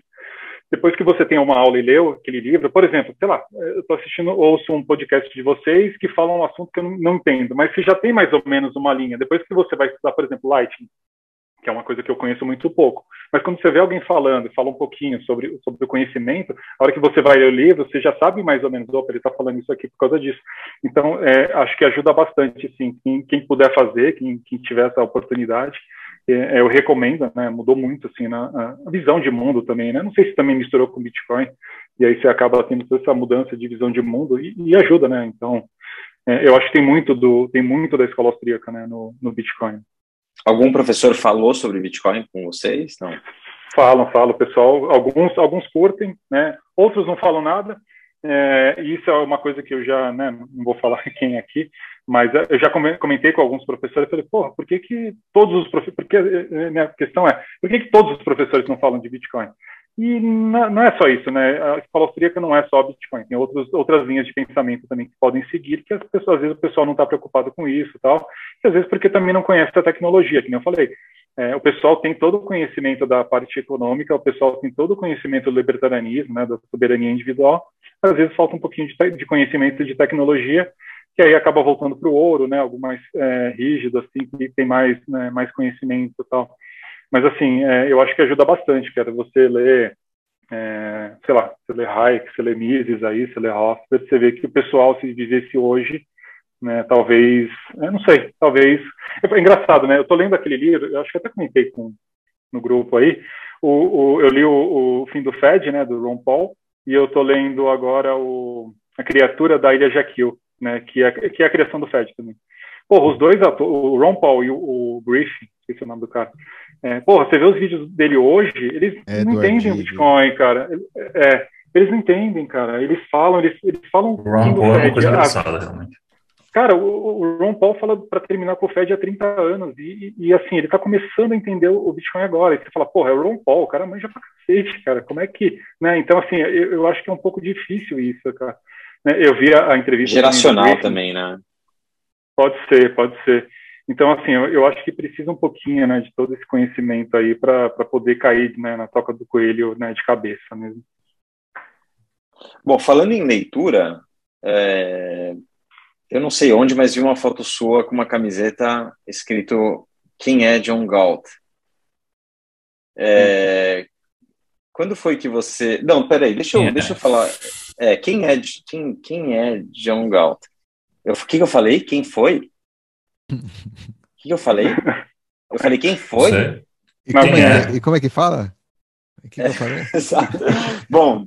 depois que você tem uma aula e leu aquele livro, por exemplo, sei lá, eu estou assistindo, ouço um podcast de vocês que fala um assunto que eu não, não, entendo, mas se já tem mais ou menos uma linha, depois que você vai estudar, por exemplo, Lightning, que é uma coisa que eu conheço muito pouco. Mas quando você vê alguém falando, fala um pouquinho sobre, sobre o conhecimento, a hora que você vai ler o livro, você já sabe mais ou menos, opa, ele está falando isso aqui por causa disso. Então, é, acho que ajuda bastante, sim, quem, quem puder fazer, quem, quem, tiver essa oportunidade, é, eu recomendo, né, mudou muito, assim, na, a visão de mundo também, né, não sei se também misturou com Bitcoin, e aí você acaba tendo toda essa mudança de visão de mundo, e, e ajuda, né, então, é, eu acho que tem muito, do, tem muito da escola austríaca, né, no, no Bitcoin. Algum professor falou sobre Bitcoin com vocês? Não. Falam, falam, pessoal. Alguns, alguns curtem, né? Outros não falam nada. É, isso é uma coisa que eu já, né, não vou falar quem é aqui, mas eu já comentei com alguns professores, falei, porra, por que que todos os professores, porque eh, minha questão é, por que que todos os professores não falam de Bitcoin? E não é só isso, né? A escola austríaca não é só Bitcoin, tem outros, outras linhas de pensamento também que podem seguir, que as pessoas, às vezes o pessoal não está preocupado com isso e tal, e às vezes porque também não conhece a tecnologia, que nem eu falei. É, o pessoal tem todo o conhecimento da parte econômica, o pessoal tem todo o conhecimento do libertarianismo, né, da soberania individual, às vezes falta um pouquinho de, de conhecimento de tecnologia, que aí acaba voltando para o ouro, né, algo mais é, rígido, assim, que tem mais, né, mais conhecimento e tal. Mas, assim, é, eu acho que ajuda bastante, cara, você ler, é, sei lá, você lê Hayek, você lê Mises aí, você lê Hofstede, você vê que o pessoal, se vivesse hoje, né, talvez, não sei, talvez... É engraçado, né, eu tô lendo aquele livro, eu acho que até comentei com, no grupo aí, o, o eu li o, o Fim do Fed, né, do Ron Paul, e eu tô lendo agora o A Criatura da Ilha Jaquil, né, que é, que é a criação do Fed também. Pô, os dois atores, o Ron Paul e o, o Griffin, esqueci o nome do cara, é, porra, você vê os vídeos dele hoje, eles é não entendem o Bitcoin, cara. É, eles não entendem, cara. Eles falam, eles, eles falam. O Ron Paul é uma coisa engraçada, realmente. Cara, o, o, Ron Paul fala para terminar com o Fed há 30 anos, e, e, e assim, ele tá começando a entender o Bitcoin agora. E você fala, porra, é o Ron Paul, o cara manja pra cacete, cara. Como é que. Né? Então, assim, eu, eu acho que é um pouco difícil isso, cara. Né, eu vi a, a entrevista. Geracional também, né? Pode ser, pode ser. Então, assim, eu, eu, acho que precisa um pouquinho, né, de todo esse conhecimento aí para poder cair né, na toca do coelho né, de cabeça mesmo. Bom, falando em leitura, é, eu não sei onde, mas vi uma foto sua com uma camiseta escrito Quem é John Galt? É, quando foi que você. Não, peraí, deixa eu, é. deixa eu falar. É, quem, é, quem, quem é John Galt? O que, que eu falei? Quem foi? O que, que eu falei? Eu falei, quem foi? E como, é? e como é que fala? O que, falei? Bom,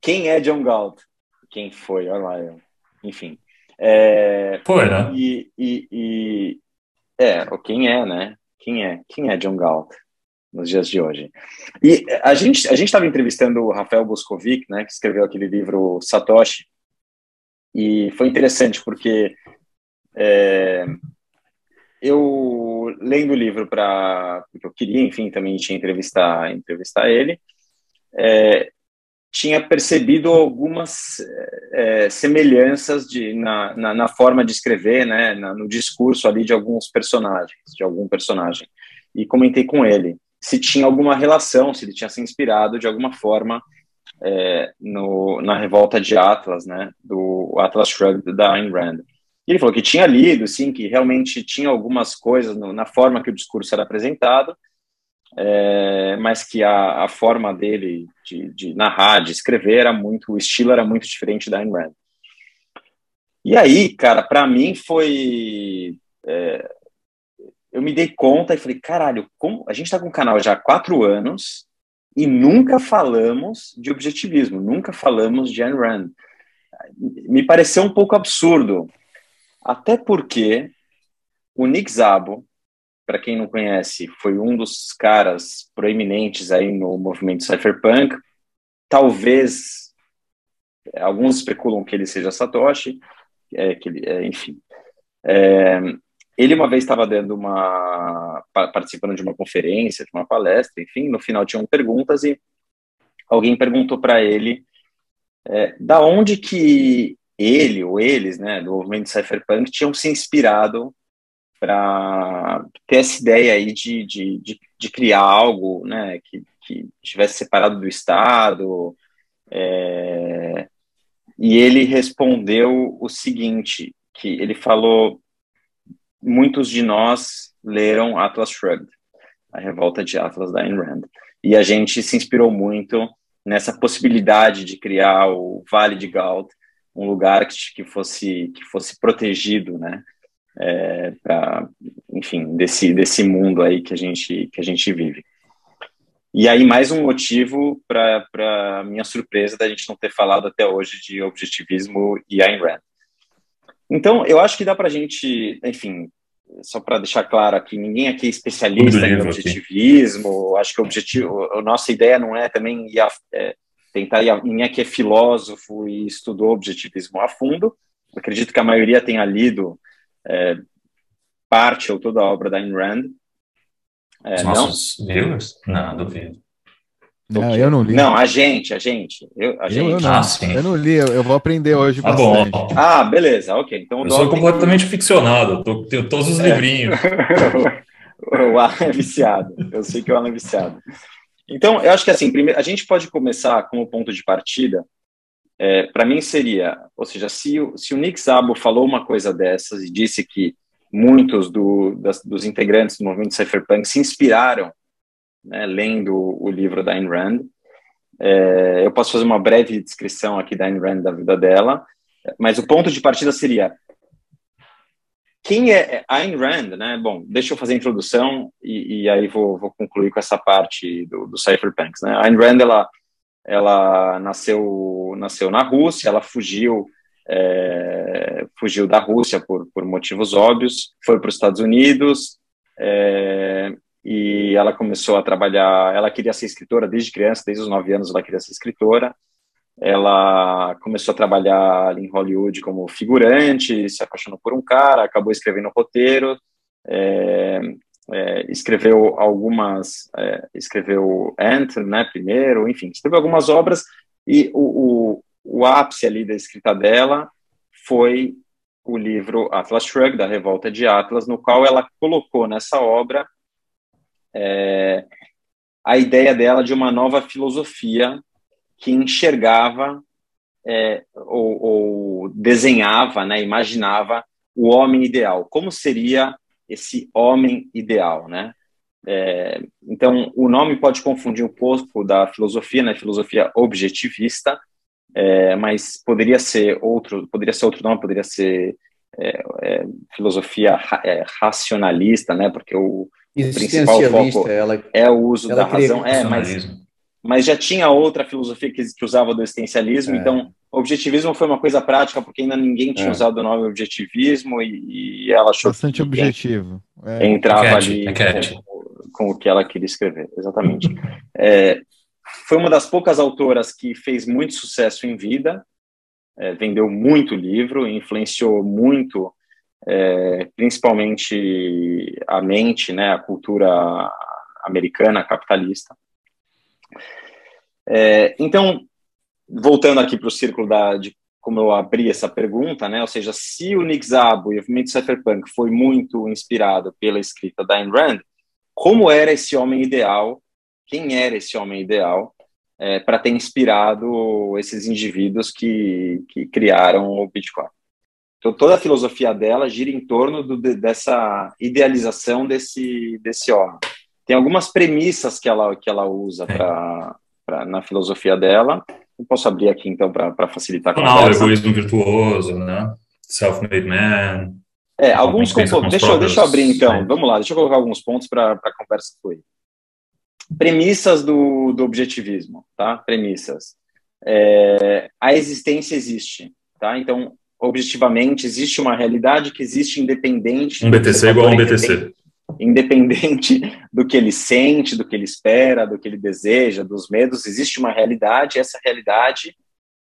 quem é John Galt? Quem foi? Olha lá, eu. enfim. É, foi, né? E, e, e, é, quem é, né? Quem é? Quem é John Galt nos dias de hoje? E a gente a gente estava entrevistando o Rafael Boscovic, né, que escreveu aquele livro Satoshi, e foi interessante porque é, eu lendo o livro para porque eu queria, enfim, também tinha entrevistar entrevistar ele. É, tinha percebido algumas é, semelhanças de, na, na, na, forma de escrever, né, na, no discurso ali de alguns personagens, de algum personagem. E comentei com ele se tinha alguma relação, se ele tinha se inspirado de alguma forma é, no, na revolta de Atlas, né, do Atlas Shrugged da Ayn Rand. E ele falou que tinha lido, sim, que realmente tinha algumas coisas no, na forma que o discurso era apresentado, é, mas que a, a forma dele de, de, narrar, de escrever, era muito, o estilo era muito diferente da Ayn Rand. E aí, cara, para mim foi. É, eu me dei conta e falei, caralho, como, a gente está com o canal já há quatro anos e nunca falamos de objetivismo, nunca falamos de Ayn Rand. Me pareceu um pouco absurdo, até porque o Nick Szabo, para quem não conhece, foi um dos caras proeminentes aí no movimento cypherpunk. Talvez alguns especulam que ele seja Satoshi, é, que ele, é, enfim. É, ele uma vez estava dando uma participando de uma conferência, de uma palestra, enfim. No final tinham perguntas e alguém perguntou para ele é, da onde que ele ou eles, né, do movimento cypherpunk tinham se inspirado para ter essa ideia aí de, de, de, de, criar algo né, que, que estivesse separado do Estado. É, e ele respondeu o seguinte, que ele falou, muitos de nós leram Atlas Shrugged, a revolta de Atlas da Ayn Rand, e a gente se inspirou muito nessa possibilidade de criar o Vale de Galt, um lugar que, fosse que fosse protegido, né, é, para, enfim, desse, desse mundo aí que a gente, que a gente vive. E aí, mais um motivo para minha surpresa da gente não ter falado até hoje de objetivismo e Ayn Rand. Então, eu acho que dá para a gente, enfim, só para deixar claro aqui, ninguém aqui é especialista em objetivismo, aqui. acho que o objetivo, a nossa ideia não é também ir a, é, tentar ir a, ninguém aqui é filósofo e estudou objetivismo a fundo, eu acredito que a maioria tenha lido é, parte ou toda a obra da Ayn Rand. É, Os nossos não? viewers? Não, duvido. Não, eu não li. Não, a gente, a gente. Eu, a gente. Eu, não, ah, eu não li, eu, vou aprender hoje tá bastante. Bom. Ah, beleza, ok. Então, eu sou completamente tem... ficcionado, tô, tenho todos os é. livrinhos. o Alan é viciado, eu sei que o Alan é viciado. Então, eu acho que assim, primeiro, a gente pode começar como ponto de partida, é, para mim seria, ou seja, se, o, se o Nick Szabo falou uma coisa dessas e disse que muitos do, das, dos integrantes do movimento cypherpunk se inspiraram né, lendo o livro da Ayn Rand. É, eu posso fazer uma breve descrição aqui da Ayn Rand, da vida dela, mas o ponto de partida seria quem é Ayn Rand, né? Bom, deixa eu fazer a introdução e, e aí vou, vou, concluir com essa parte do, do cypherpunks, né? Ayn Rand, ela, ela nasceu, nasceu na Rússia, ela fugiu é, fugiu da Rússia por, por motivos óbvios, foi para os Estados Unidos, é, e ela começou a trabalhar. Ela queria ser escritora desde criança, desde os nove anos ela queria ser escritora. Ela começou a trabalhar em Hollywood como figurante, se apaixonou por um cara, acabou escrevendo roteiro, é, é, escreveu algumas, é, escreveu Ant, né, primeiro, enfim, escreveu algumas obras e o, o, o ápice ali da escrita dela foi o livro Atlas Shrugged, da Revolta de Atlas, no qual ela colocou nessa obra é, a ideia dela de uma nova filosofia que enxergava é, ou, ou, desenhava, né, imaginava o homem ideal. Como seria esse homem ideal, né? É, então, o nome pode confundir um pouco da filosofia, né? Filosofia objetivista, é, mas poderia ser outro, poderia ser outro nome, poderia ser é, é filosofia ra, é, racionalista, né? Porque o, principal foco ela, é o uso da razão. É, mas, mas já tinha outra filosofia que, que usava do existencialismo, é. então objetivismo foi uma coisa prática, porque ainda ninguém tinha usado o nome objetivismo e, e ela achou bastante objetivo. Entrava ali com, com, o que ela queria escrever, exatamente. foi uma das poucas autoras que fez muito sucesso em vida, é, vendeu muito livro, influenciou muito, é, principalmente a mente, né, a cultura americana capitalista. É, então, voltando aqui para o círculo da, de como eu abri essa pergunta, né, ou seja, se o Nick Szabo e o movimento cypherpunk foi muito inspirado pela escrita da Ayn Rand, como era esse homem ideal quem era esse homem ideal é, para ter inspirado esses indivíduos que, que criaram o Bitcoin. Então, toda a filosofia dela gira em torno do, dessa idealização desse, desse homem. Tem algumas premissas que ela, que ela usa pra, pra na filosofia dela. Eu posso abrir aqui, então, para facilitar a conversa. Não, egoísmo virtuoso, né? Self-made man. É, alguns componentes. Deixa, eu, deixa eu abrir, então. Vamos lá, deixa eu colocar alguns pontos para a conversa fluir. Premissas do, do objetivismo, tá? Premissas. É, a existência existe, tá? Então, objetivamente, existe uma realidade que existe independente... Um BTC igual a um BTC. Independente do que ele sente, do que ele espera, do que ele deseja, dos medos, existe uma realidade, essa realidade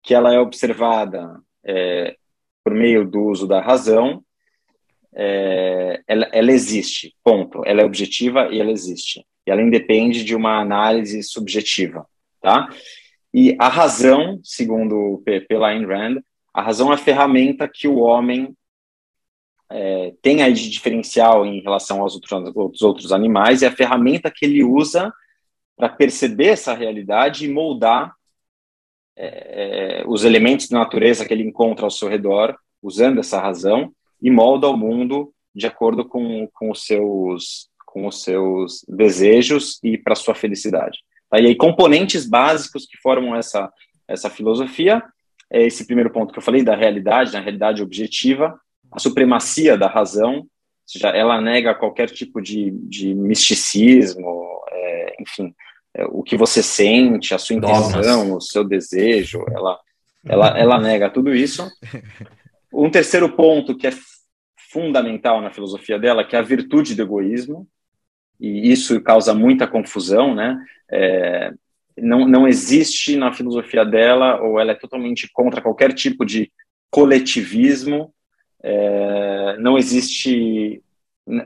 que ela é observada é, por meio do uso da razão, é, ela, ela existe, ponto. Ela é objetiva e ela existe e ela independe de uma análise subjetiva, tá? E a razão, segundo pela Ayn Rand, a razão é a ferramenta que o homem é, tem aí de diferencial em relação aos outros, outros animais, é a ferramenta que ele usa para perceber essa realidade e moldar é, é, os elementos da natureza que ele encontra ao seu redor, usando essa razão, e molda o mundo de acordo com, com os seus com os seus desejos e para sua felicidade. Tá? E aí, componentes básicos que formam essa, essa filosofia é esse primeiro ponto que eu falei, da realidade, da realidade objetiva, a supremacia da razão, ou seja, ela nega qualquer tipo de, de misticismo, é, enfim, é, o que você sente, a sua intenção, o seu desejo, ela, ela, ela nega tudo isso. Um terceiro ponto que é fundamental na filosofia dela, que é a virtude do egoísmo, e isso causa muita confusão, né? É, não, não existe na filosofia dela, ou ela é totalmente contra qualquer tipo de coletivismo, é, não existe,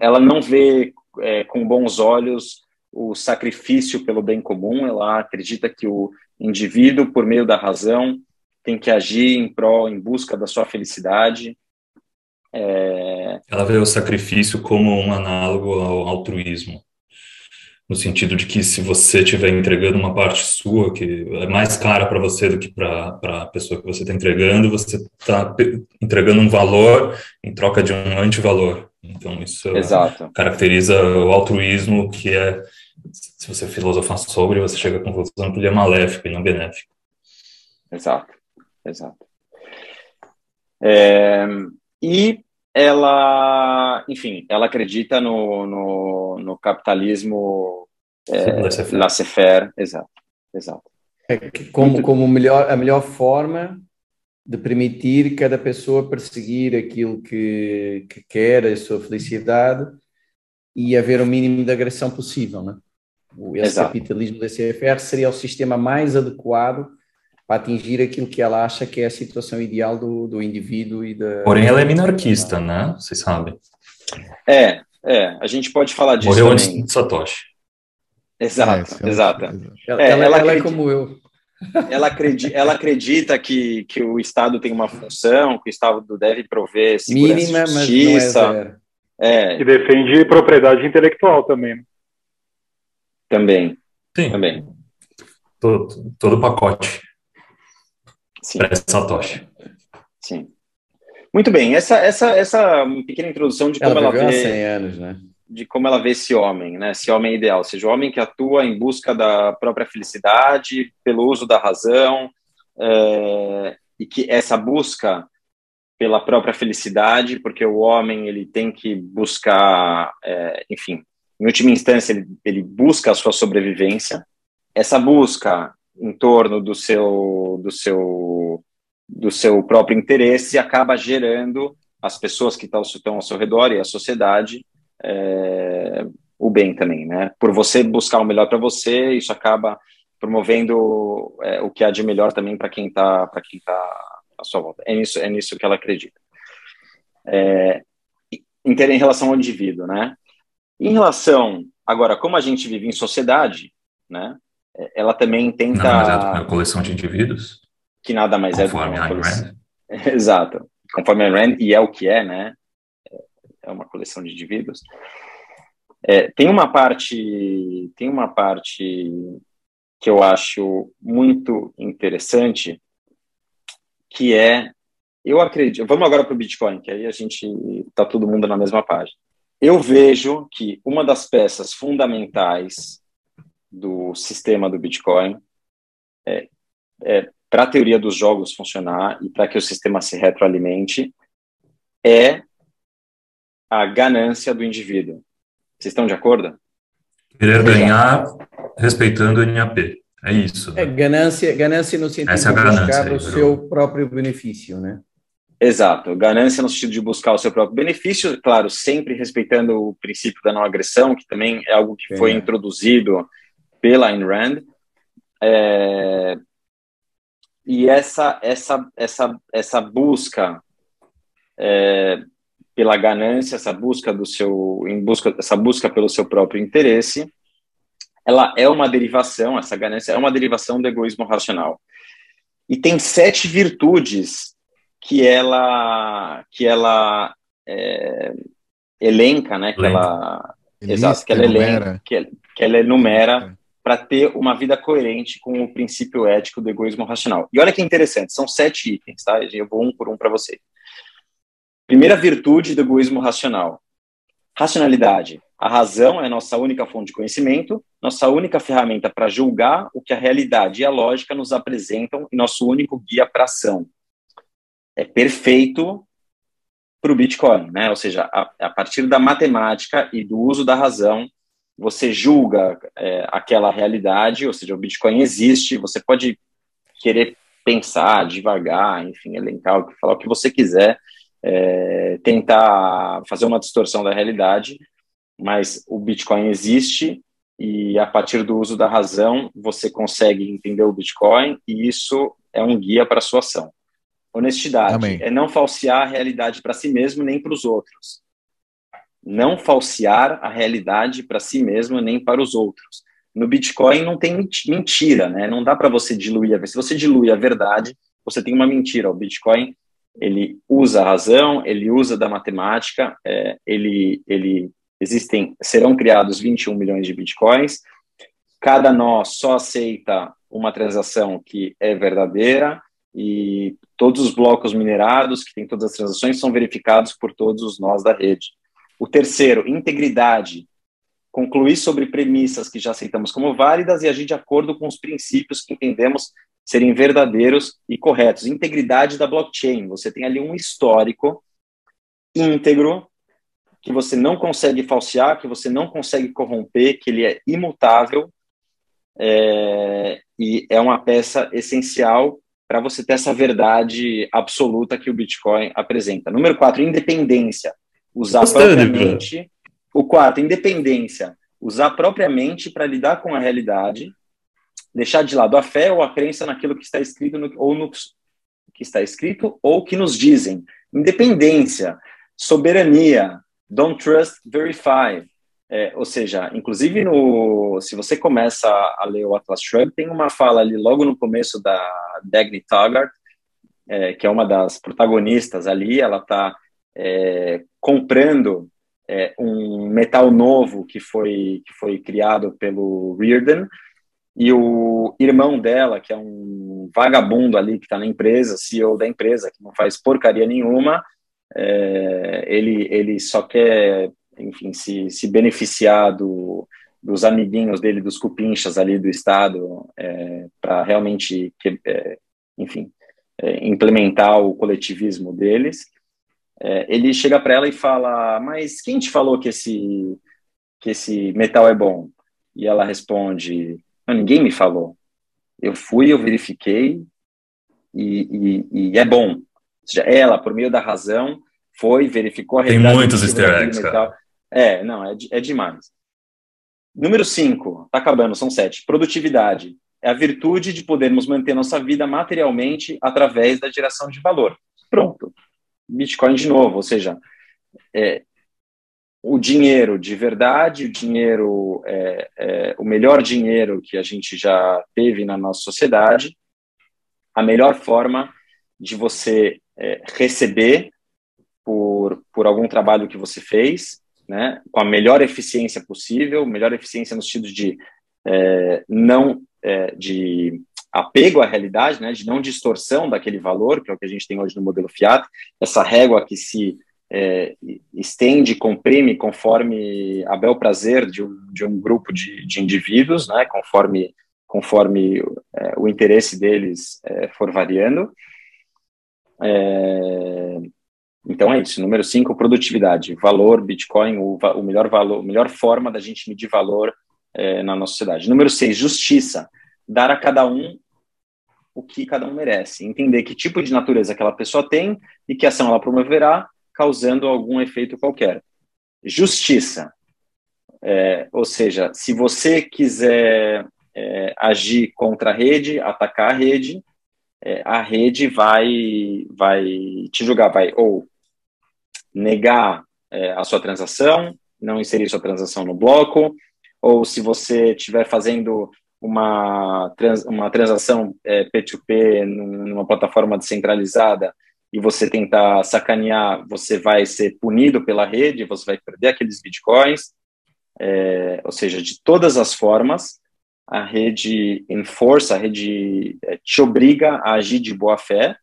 ela não vê é, com bons olhos o sacrifício pelo bem comum, ela acredita que o indivíduo, por meio da razão, tem que agir em prol, em busca da sua felicidade, é... Ela vê o sacrifício como um análogo ao altruísmo, no sentido de que se você estiver entregando uma parte sua que é mais cara para você do que para a pessoa que você está entregando, você está entregando um valor em troca de um antivalor. Então, isso Exato. caracteriza o altruísmo, que é, se você filosofar sobre, você chega à conclusão que ele é maléfico e não benéfico. Exato, exato. É, e ela, enfim, ela acredita no, no, no capitalismo é, laissez-faire, exato, exato. É como, como melhor, a melhor forma de permitir cada pessoa perseguir aquilo que, que quer, a sua felicidade e haver o mínimo de agressão possível, né? Esse Exato. capitalismo da CFR seria o sistema mais adequado para atingir aquilo que ela acha que é a situação ideal do, do indivíduo e da. Porém, ela é minarquista, né? Vocês sabem. É, é. A gente pode falar disso. Morreu também. antes de Satoshi. Exato, é, exato. Ela, é, ela, ela, ela é como eu. Ela acredita, ela acredita que, que o Estado tem uma função, que o Estado deve prover segurança Mínima, justiça. Mas não é, é. E defende propriedade intelectual também. Também. Sim. Também. Todo, todo o pacote. pré-Satoshi. Sim. Muito bem, essa, essa, essa pequena introdução de como ela, ela vê... 100 anos, né? de como ela vê esse homem, né? Esse homem ideal, ou seja, o homem que atua em busca da própria felicidade, pelo uso da razão, é, e que essa busca pela própria felicidade, porque o homem ele tem que buscar, é, enfim, em última instância ele, ele busca a sua sobrevivência. Essa busca em torno do seu do seu do seu próprio interesse acaba gerando as pessoas que estão ao seu redor e a sociedade é, o bem também, né? Por você buscar o melhor para você, isso acaba promovendo é, o que há de melhor também para quem está para quem tá à sua volta. É nisso é nisso que ela acredita. É, em, em relação ao indivíduo, né? Em relação agora como a gente vive em sociedade, né? É, ela também tenta. Nada mais é uma coleção de indivíduos. Que nada mais Conforme é do que uma coleção. Exato. Conforme a Rand, e é o que é, né? é uma coleção de indivíduos. É, tem uma parte, tem uma parte que eu acho muito interessante, que é, eu acredito, vamos agora para o Bitcoin, que aí a gente está todo mundo na mesma página. Eu vejo que uma das peças fundamentais do sistema do Bitcoin é, é para a teoria dos jogos funcionar e para que o sistema se retroalimente é a ganância do indivíduo. Vocês estão de acordo? Querer ganhar respeitando o NAP. É isso. Né? É ganância, ganância no sentido Essa é de buscar aí, o seu próprio benefício, né? Exato, ganância no sentido de buscar o seu próprio benefício, claro, sempre respeitando o princípio da não agressão, que também é algo que foi introduzido pela Ayn Rand. É... E essa, essa, essa, essa busca é, pela ganância, essa busca do seu, em busca, essa busca pelo seu próprio interesse, ela é uma derivação, essa ganância é uma derivação do egoísmo racional. E tem sete virtudes que ela, que ela é, elenca, né? Que ela, exato, que ela elenca, que que ela enumera para ter uma vida coerente com o princípio ético do egoísmo racional. E olha que interessante, são sete itens, tá? Eu vou um por um para você. Primeira virtude do egoísmo racional. Racionalidade. A razão é nossa única fonte de conhecimento, nossa única ferramenta para julgar o que a realidade e a lógica nos apresentam e nosso único guia para ação. É perfeito para o Bitcoin, né? Ou seja, a, a, partir da matemática e do uso da razão, você julga é, aquela realidade, ou seja, o Bitcoin existe, você pode querer pensar devagar, enfim, elencar, falar o que você quiser, é, tentar fazer uma distorção da realidade, mas o Bitcoin existe e a partir do uso da razão você consegue entender o Bitcoin e isso é um guia para a sua ação. Honestidade Amém. é não falsear a realidade para si mesmo nem para os outros. Não falsear a realidade para si mesmo nem para os outros. No Bitcoin não tem mentira, né? Não dá para você diluir a Se você dilui a verdade, você tem uma mentira. O Bitcoin ele usa a razão, ele usa da matemática, é, ele, ele existem, serão criados 21 milhões de bitcoins, cada nó só aceita uma transação que é verdadeira e todos os blocos minerados que têm todas as transações são verificados por todos os nós da rede. O terceiro, integridade, concluir sobre premissas que já aceitamos como válidas e agir de acordo com os princípios que entendemos serem verdadeiros e corretos. Integridade da blockchain. Você tem ali um histórico íntegro que você não consegue falsear, que você não consegue corromper, que ele é imutável é, e é uma peça essencial para você ter essa verdade absoluta que o Bitcoin apresenta. Número quatro, independência. Usar propriamente. O quarto, independência. Usar propriamente para lidar com a realidade deixar de lado a fé ou a crença naquilo que está escrito no, ou no que está escrito ou que nos dizem. Independência, soberania, don't trust, verify. É, ou seja, inclusive no, se você começa a ler o Atlas Shrugged, tem uma fala ali logo no começo da Dagny Taggart, é, que é uma das protagonistas ali, ela está é, comprando é, um metal novo que foi, que foi criado pelo Reardon, e o irmão dela, que é um vagabundo ali que está na empresa, CEO da empresa, que não faz porcaria nenhuma, é, ele, ele só quer, enfim, se, se beneficiar do, dos amiguinhos dele, dos cupinchas ali do Estado, é, para realmente, que, é, enfim, é, implementar o coletivismo deles. É, ele chega para ela e fala: Mas quem te falou que esse, que esse metal é bom? E ela responde: ninguém me falou. Eu fui, eu verifiquei e, e, e, é bom. Ou seja, ela, por meio da razão, foi, verificou a Tem muitos easter eggs, cara. É, não, é, é demais. Número 5, tá acabando, são sete. Produtividade. É a virtude de podermos manter nossa vida materialmente através da geração de valor. Pronto. Bitcoin de novo, ou seja, é, o dinheiro de verdade, o dinheiro, é, é, o melhor dinheiro que a gente já teve na nossa sociedade, a melhor forma de você é, receber por, por algum trabalho que você fez, né, com a melhor eficiência possível, melhor eficiência no sentido de é, não é, de apego à realidade, né, de não distorção daquele valor, que é o que a gente tem hoje no modelo Fiat, essa régua que se é, estende, comprime conforme a bel prazer de um, de um grupo de, de indivíduos, né, conforme, conforme é, o interesse deles é, for variando. É, então é isso. Número 5, produtividade. Valor, Bitcoin, o, o melhor valor, melhor forma da gente medir valor é, na nossa sociedade. Número 6, justiça. Dar a cada um o que cada um merece. Entender que tipo de natureza aquela pessoa tem e que ação ela promoverá causando algum efeito qualquer. Justiça, é, ou seja, se você quiser é, agir contra a rede, atacar a rede, é, a rede vai, vai te julgar, vai ou negar é, a sua transação, não inserir sua transação no bloco, ou se você estiver fazendo uma, trans, uma transação é, P2P numa plataforma descentralizada, e você tentar sacanear, você vai ser punido pela rede, você vai perder aqueles bitcoins. É, ou seja, de todas as formas, a rede enforça, a rede é, te obriga a agir de boa fé,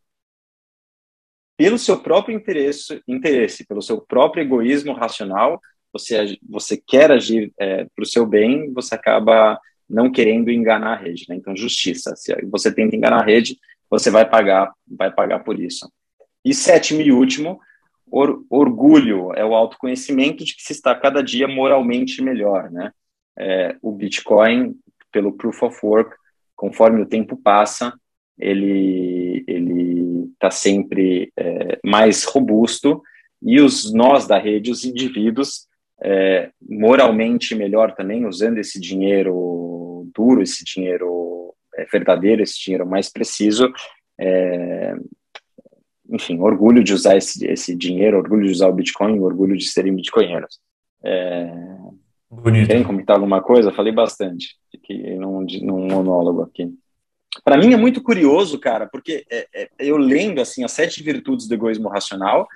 pelo seu próprio interesse, interesse pelo seu próprio egoísmo racional, você, você quer agir é, para o seu bem, você acaba não querendo enganar a rede. Né? Então, justiça. Se você tenta enganar a rede, você vai pagar, vai pagar por isso. E sétimo e último, or, orgulho é o autoconhecimento de que se está cada dia moralmente melhor, né? É, o Bitcoin, pelo Proof of Work, conforme o tempo passa, ele ele está sempre é, mais robusto e os nós da rede, os indivíduos, é, moralmente melhor também, usando esse dinheiro duro, esse dinheiro é, verdadeiro, esse dinheiro mais preciso, é, enfim, orgulho de usar esse, esse dinheiro, orgulho de usar o Bitcoin, orgulho de serem bitcoinheiros. É... Bonito. Querem comentar alguma coisa? Falei bastante aqui num, num monólogo aqui. Para mim é muito curioso, cara, porque é, é, eu lendo assim as sete virtudes do egoísmo racional,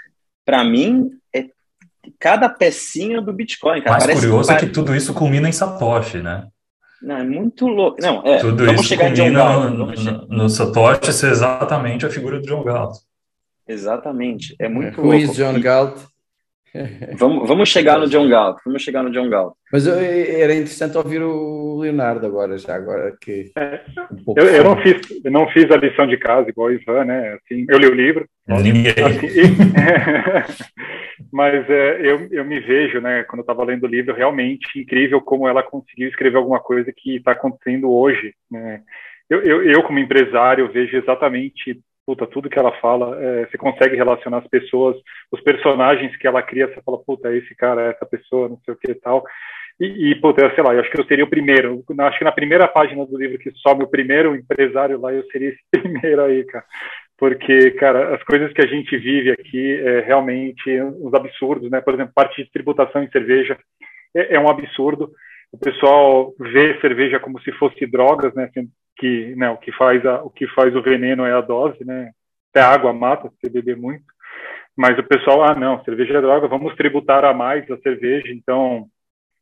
para mim cada pecinha do Bitcoin. Cara. Mais Parece curioso que... é que tudo isso culmina em Satoshi, né? Não, é muito louco. Não, é, tudo vamos isso chegar culmina. No, no, no, Satoshi ser exatamente a figura do John Galt. Exatamente. É muito Who is John Galt? Vamos, vamos chegar no John Galt. Vamos chegar no John Galt. Mas era interessante ouvir o Leonardo agora, já agora que. É, um eu, eu, não fiz, eu não fiz a lição de casa igual o Ivan, né? Assim, eu li o livro. Ninguém. Assim, e, mas é, eu, eu me vejo, né? Quando eu estava lendo o livro, realmente incrível como ela conseguiu escrever alguma coisa que está acontecendo hoje, né? Eu, eu, eu, como empresário, vejo exatamente puta, tudo que ela fala, é, você consegue relacionar as pessoas, os personagens que ela cria, você fala, puta, esse cara, essa pessoa, não sei o que e tal. E, e puta, sei lá, eu acho que eu seria o primeiro, acho que na primeira página do livro que some o primeiro empresário lá, eu seria esse primeiro aí, cara. Porque, cara, as coisas que a gente vive aqui é realmente uns absurdos, né? Por exemplo, parte de tributação em cerveja é, é um absurdo. O pessoal vê cerveja como se fosse drogas, né? Que né, o que faz a, o que faz o veneno é a dose, né? Até a água mata se você beber muito. Mas o pessoal, ah, não, cerveja é droga, vamos tributar a mais a cerveja. Então,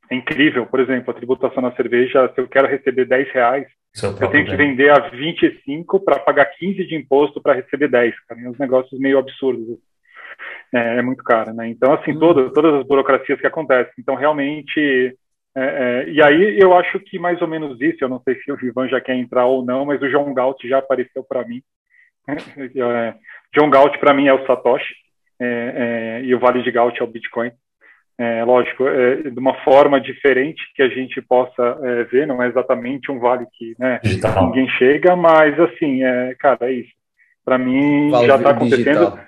é incrível. Por exemplo, a tributação na cerveja, se eu quero receber 10 reais, eu tenho que vender a 25 para pagar 15 de imposto para receber 10, cara. E uns negócios meio absurdos. É, é, muito caro, né? Então, assim, hum. todo, todas as burocracias que acontecem. Então, realmente. É, é, e aí eu acho que mais ou menos isso, eu não sei se o Ivan já quer entrar ou não, mas o John Galt já apareceu para mim. É, John Galt para mim é o Satoshi é, é, e o Vale de Galt é o Bitcoin lógico, de uma forma diferente que a gente possa ver, não é exatamente um vale que né, ninguém chega, mas assim, é, cara, é isso. Para mim vale já está acontecendo. Digital.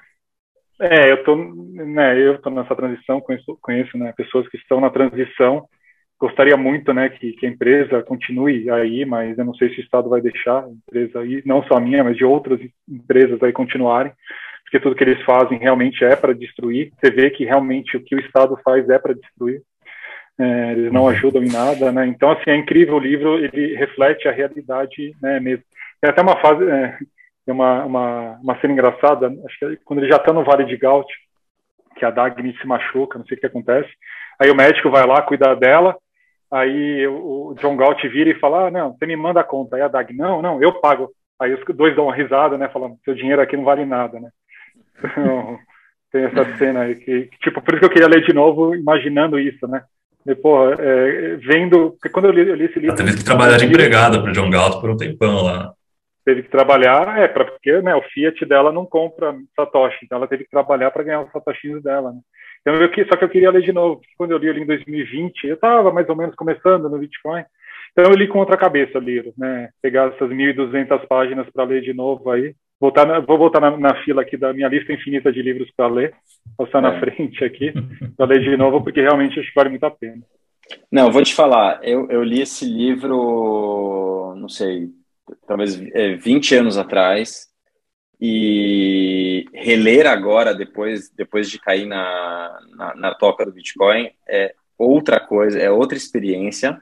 É, eu tô, né, eu tô nessa transição, conheço, conheço né, pessoas que estão na transição. Gostaria muito, né, que, que a empresa continue aí, mas eu não sei se o Estado vai deixar a empresa aí, não só a minha, mas de outras empresas aí continuarem porque tudo que eles fazem realmente é para destruir. Você vê que realmente o que o Estado faz é para destruir. É, eles não ajudam em nada, né? Então, assim, é incrível o livro, ele reflete a realidade, né, mesmo. Tem até uma fase, é, uma, uma, uma cena engraçada, acho que é quando ele já está no Vale de Gaut, que a Dagny se machuca, não sei o que acontece, aí o médico vai lá cuidar dela, aí o, o John Galt vira e fala, ah, não, você me manda a conta, aí a Dagny, não, não, eu pago. Aí os dois dão uma risada, né, falando, seu dinheiro aqui não vale nada, né. tem essa cena aí que, tipo, por isso que eu queria ler de novo, imaginando isso, né? E, porra, é, vendo, porque quando eu li, eu li esse livro... Ela teve que trabalhar de empregada para o John Galt por um tempão lá. Teve que trabalhar, é, para porque né, o Fiat dela não compra Satoshi, então ela teve que trabalhar para ganhar os Satoshis dela, né? Então, eu, só que eu queria ler de novo, quando eu li ali em 2020, eu estava mais ou menos começando no Bitcoin, então eu li com outra cabeça livro, né? Pegar essas 1.200 páginas para ler de novo aí, voltar na, vou voltar na, na, fila aqui da minha lista infinita de livros para ler, passar é. na frente aqui, para ler de novo, porque realmente acho que vale muito a pena. Não, vou te falar, eu, eu li esse livro, não sei, talvez é, 20 anos atrás, e reler agora, depois, depois de cair na, na, na toca do Bitcoin, é outra coisa, é outra experiência.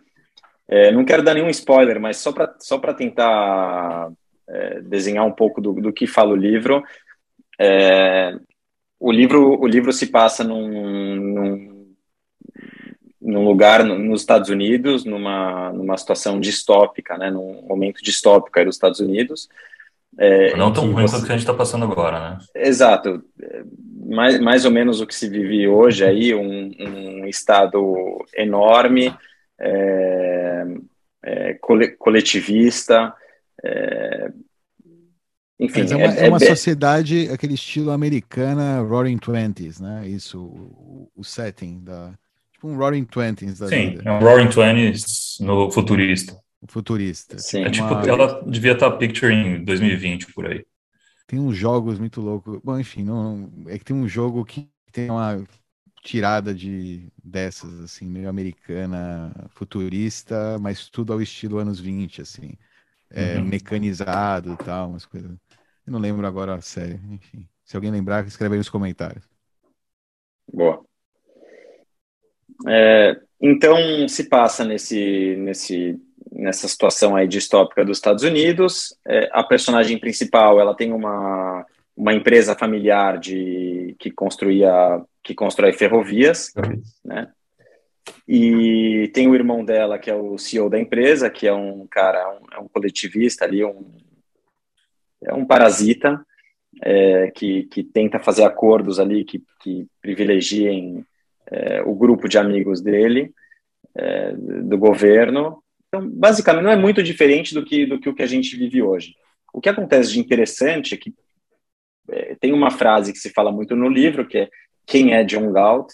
É, não quero dar nenhum spoiler, mas só para só tentar é, desenhar um pouco do, do, que fala o livro. É, o livro o livro se passa num, num, num lugar nos Estados Unidos, numa, numa situação distópica, né, num momento distópico aí dos Estados Unidos. É, não tão ruim você... quanto que a gente está passando agora, né? Exato. Mais, mais ou menos o que se vive hoje aí, um, um estado enorme, é, é, coletivista, é, enfim, é uma, é, é uma sociedade, aquele estilo americana, Roaring Twenties, né? Isso, o, o, setting da. Tipo um Roaring Twenties da Sim, vida. é um Roaring Twenties no futurista. Futurista. Sim. É tipo, uma... ela devia estar picture em 2020 por aí. Tem uns jogos muito loucos. Bom, enfim, não, é que tem um jogo que tem uma tirada de dessas, assim, meio americana, futurista, mas tudo ao estilo anos 20, assim é, uhum. mecanizado e tal, umas coisas. Eu não lembro agora a série. Enfim, se alguém lembrar, escreve aí nos comentários. Boa. É, então, se passa nesse, nesse, nessa situação aí distópica dos Estados Unidos. É, a personagem principal, ela tem uma, uma empresa familiar de que construía que constrói ferrovias, né? E tem o irmão dela, que é o CEO da empresa, que é um cara, é um, é um coletivista ali, um, é um parasita, é, que, que tenta fazer acordos ali que, que privilegiem é, o grupo de amigos dele, é, do governo. Então, basicamente, não é muito diferente do que, do que o que a gente vive hoje. O que acontece de interessante é que é, tem uma frase que se fala muito no livro, que é quem é John Galt,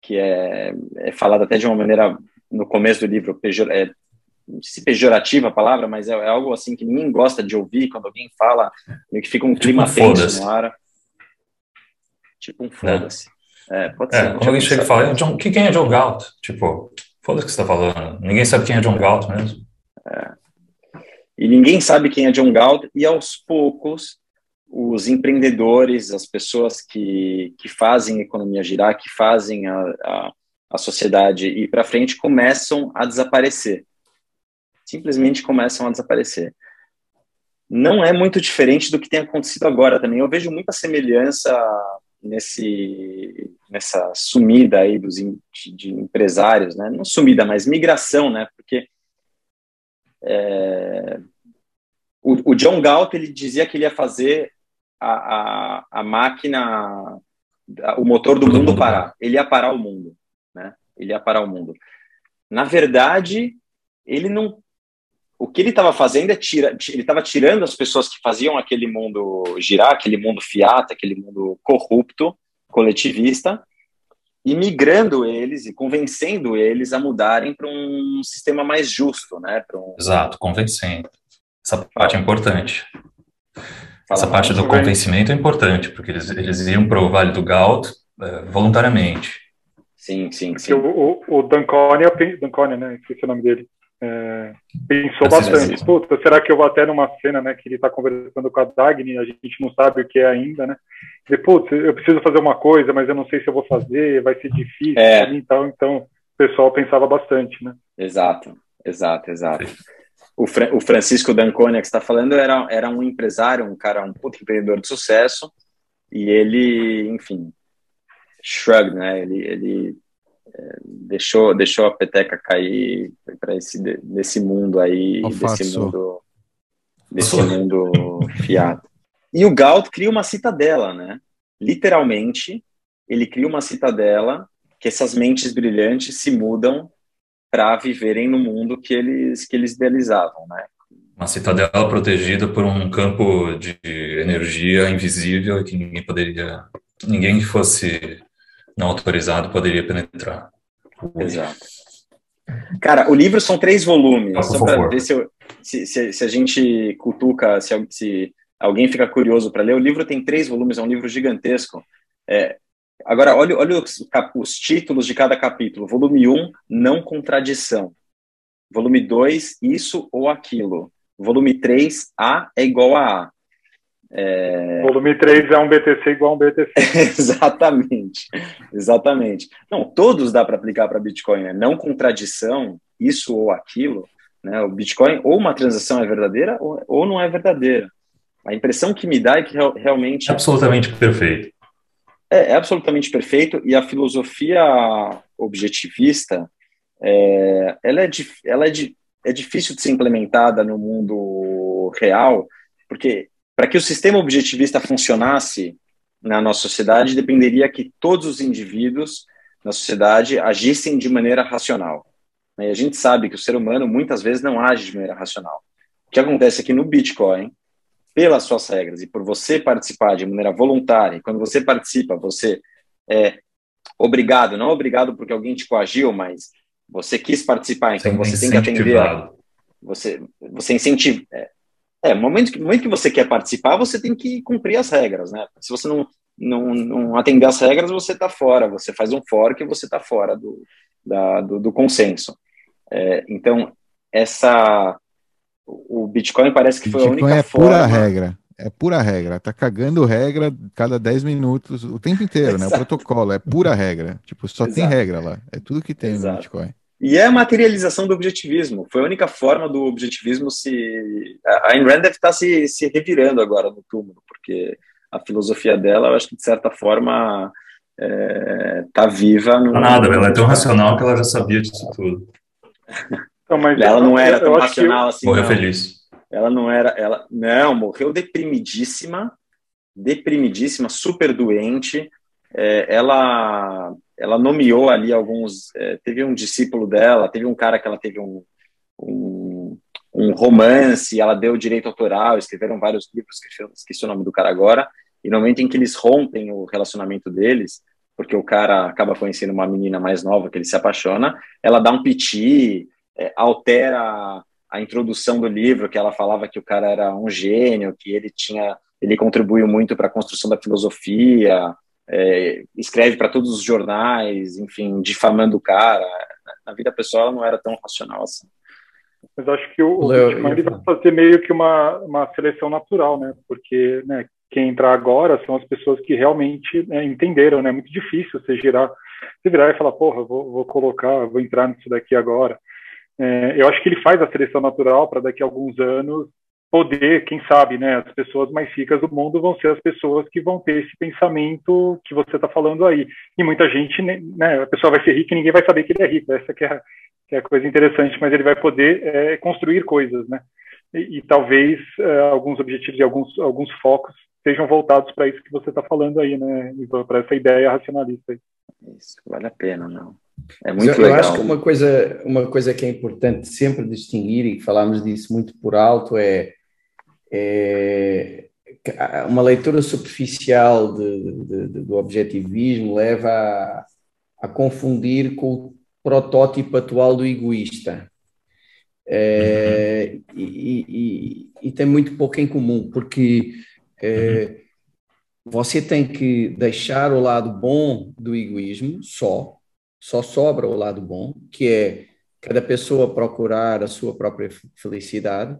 que é, é falado até de uma maneira, no começo do livro, pejor, é, não sei se pejorativa a palavra, mas é, é, algo assim que ninguém gosta de ouvir quando alguém fala, meio que fica um clima tipo tenso no ar. Tipo um foda-se. É. pode é, ser. Quando alguém chega e fala, John, quem é John Galt? Tipo, foda-se que você tá falando. Ninguém sabe quem é John Galt mesmo. É. E ninguém sabe quem é John Galt, e aos poucos os empreendedores, as pessoas que, que fazem a economia girar, que fazem a, a, a sociedade ir para frente, começam a desaparecer. Simplesmente começam a desaparecer. Não é muito diferente do que tem acontecido agora também. Eu vejo muita semelhança nesse nessa sumida aí dos de empresários, né? Não sumida, mas migração, né? Porque é, o, o, John Galt ele dizia que ele ia fazer a, a, a máquina, o motor do mundo parar. Ele ia parar o mundo, né? Ele ia parar o mundo. Na verdade, ele não. O que ele estava fazendo é tira, ele estava tirando as pessoas que faziam aquele mundo girar, aquele mundo fiat, aquele mundo corrupto, coletivista, e migrando eles e convencendo eles a mudarem para um sistema mais justo, né? Um... Exato, convencendo. Essa parte é importante. Fala Essa parte do convencimento é importante, porque eles, eles iam para o Vale do Galt é, voluntariamente. Sim, sim, sim. O, o, o Danconia, Danconia, né? Esqueci o nome dele. É, pensou bastante. Puta, será que eu vou até numa cena, né, que ele está conversando com a Dagny, a gente não sabe o que é ainda, né? E, putz, eu preciso fazer uma coisa, mas eu não sei se eu vou fazer, vai ser difícil é. mim, então, então o pessoal pensava bastante, né? Exato, exato, exato. O, Fra o Francisco Danconia que está falando era, era um empresário, um cara, um puto empreendedor de sucesso, e ele, enfim, shrug, né? Ele, ele deixou, deixou a peteca cair para esse desse mundo aí, desse mundo, desse mundo fiado. E o Galt cria uma citadela, né? Literalmente, ele cria uma citadela que essas mentes brilhantes se mudam para viverem no mundo que eles que eles idealizavam, né? Uma citadela protegida por um campo de energia invisível que ninguém poderia, ninguém que fosse não autorizado poderia penetrar. Exato. Cara, o livro são três volumes, ah, só para ver se, eu, se, se, se, a gente cutuca, se, se alguém fica curioso para ler. O livro tem três volumes, é um livro gigantesco. É, agora, olha, olha os, os, títulos de cada capítulo. Volume 1, um, Não Contradição. Volume 2, Isso ou Aquilo. Volume 3, A é igual a A. É... Volume 3 é um BTC igual a um BTC. exatamente, exatamente. Não, todos dá para aplicar para Bitcoin, né? não contradição, isso ou aquilo. Né? O Bitcoin, ou uma transação é verdadeira ou, ou não é verdadeira. A impressão que me dá é que real, realmente. É absolutamente perfeito. É, é, absolutamente perfeito, e a filosofia objetivista é, ela, é, ela é, é difícil de ser implementada no mundo real, porque para que o sistema objetivista funcionasse na nossa sociedade, dependeria que todos os indivíduos na sociedade agissem de maneira racional. E a gente sabe que o ser humano muitas vezes não age de maneira racional. O que acontece aqui no Bitcoin, pelas suas regras e por você participar de maneira voluntária, e quando você participa, você é obrigado, não obrigado porque alguém te coagiu, mas você quis participar, então você tem que atender. Você, você incentiva. É, é, no momento que, momento que você quer participar, você tem que cumprir as regras, né? Se você não, não, não atender as regras, você está fora. Você faz um fork e você está fora do, da, do, do consenso. É, então, essa o Bitcoin parece que foi Bitcoin a única é forma... pura regra. É pura regra. Tá cagando regra cada 10 minutos, o tempo inteiro, né? O protocolo é pura regra. Tipo, só Exato. tem regra lá. É tudo que tem Exato. no Bitcoin. E é a materialização do objetivismo. Foi a única forma do objetivismo se. A Ayn Rand deve estar se, se revirando agora no túmulo, porque a filosofia dela, eu acho que de certa forma é, tá viva. No... Nada, ela é tão racional que ela já sabia disso tudo. Então, ela não era tão racional assim. Morreu não. feliz. Ela não era. Ela não morreu deprimidíssima, deprimidíssima, super doente. É, ela ela nomeou ali alguns. É, teve um discípulo dela, teve um cara que ela teve um, um, um romance, ela deu direito autoral, escreveram vários livros, esqueci, o nome do cara agora, e no momento em que eles rompem o relacionamento deles, porque o cara acaba conhecendo uma menina mais nova que ele se apaixona, ela dá um piti, é, altera a introdução do livro, que ela falava que o cara era um gênio, que ele tinha, ele contribuiu muito para a construção da filosofia, é, escreve para todos os jornais, enfim, difamando o cara. Na vida pessoal ela não era tão racional assim. Mas acho que o, Leo, Bitcoin ele vai fazer meio que uma, uma seleção natural, né? Porque né, quem entrar agora são as pessoas que realmente né, entenderam, né? É muito difícil você girar, você virar e falar, porra, vou, vou colocar, vou entrar nisso daqui agora. É, eu acho que ele faz a seleção natural para daqui a alguns anos poder, quem sabe, né, as pessoas mais ricas do mundo vão ser as pessoas que vão ter esse pensamento que você está falando aí. E muita gente, né, né, a pessoa vai ser rica e ninguém vai saber que ele é rico. Essa que é, a, que é a coisa interessante, mas ele vai poder é, construir coisas, né? e, e talvez uh, alguns objetivos e alguns, alguns focos sejam voltados para isso que você está falando aí, né, para essa ideia racionalista. Aí. Isso, vale a pena, não. É muito eu, legal. Eu acho que uma coisa, uma coisa que é importante sempre distinguir, e falámos disso muito por alto, é, é uma leitura superficial de, de, de, do objetivismo leva a, a, confundir com o protótipo atual do egoísta. É, uhum. e, e, e, tem muito pouco em comum, porque é, você tem que deixar o lado bom do egoísmo só, só sobra o lado bom, que é cada pessoa procurar a sua própria felicidade,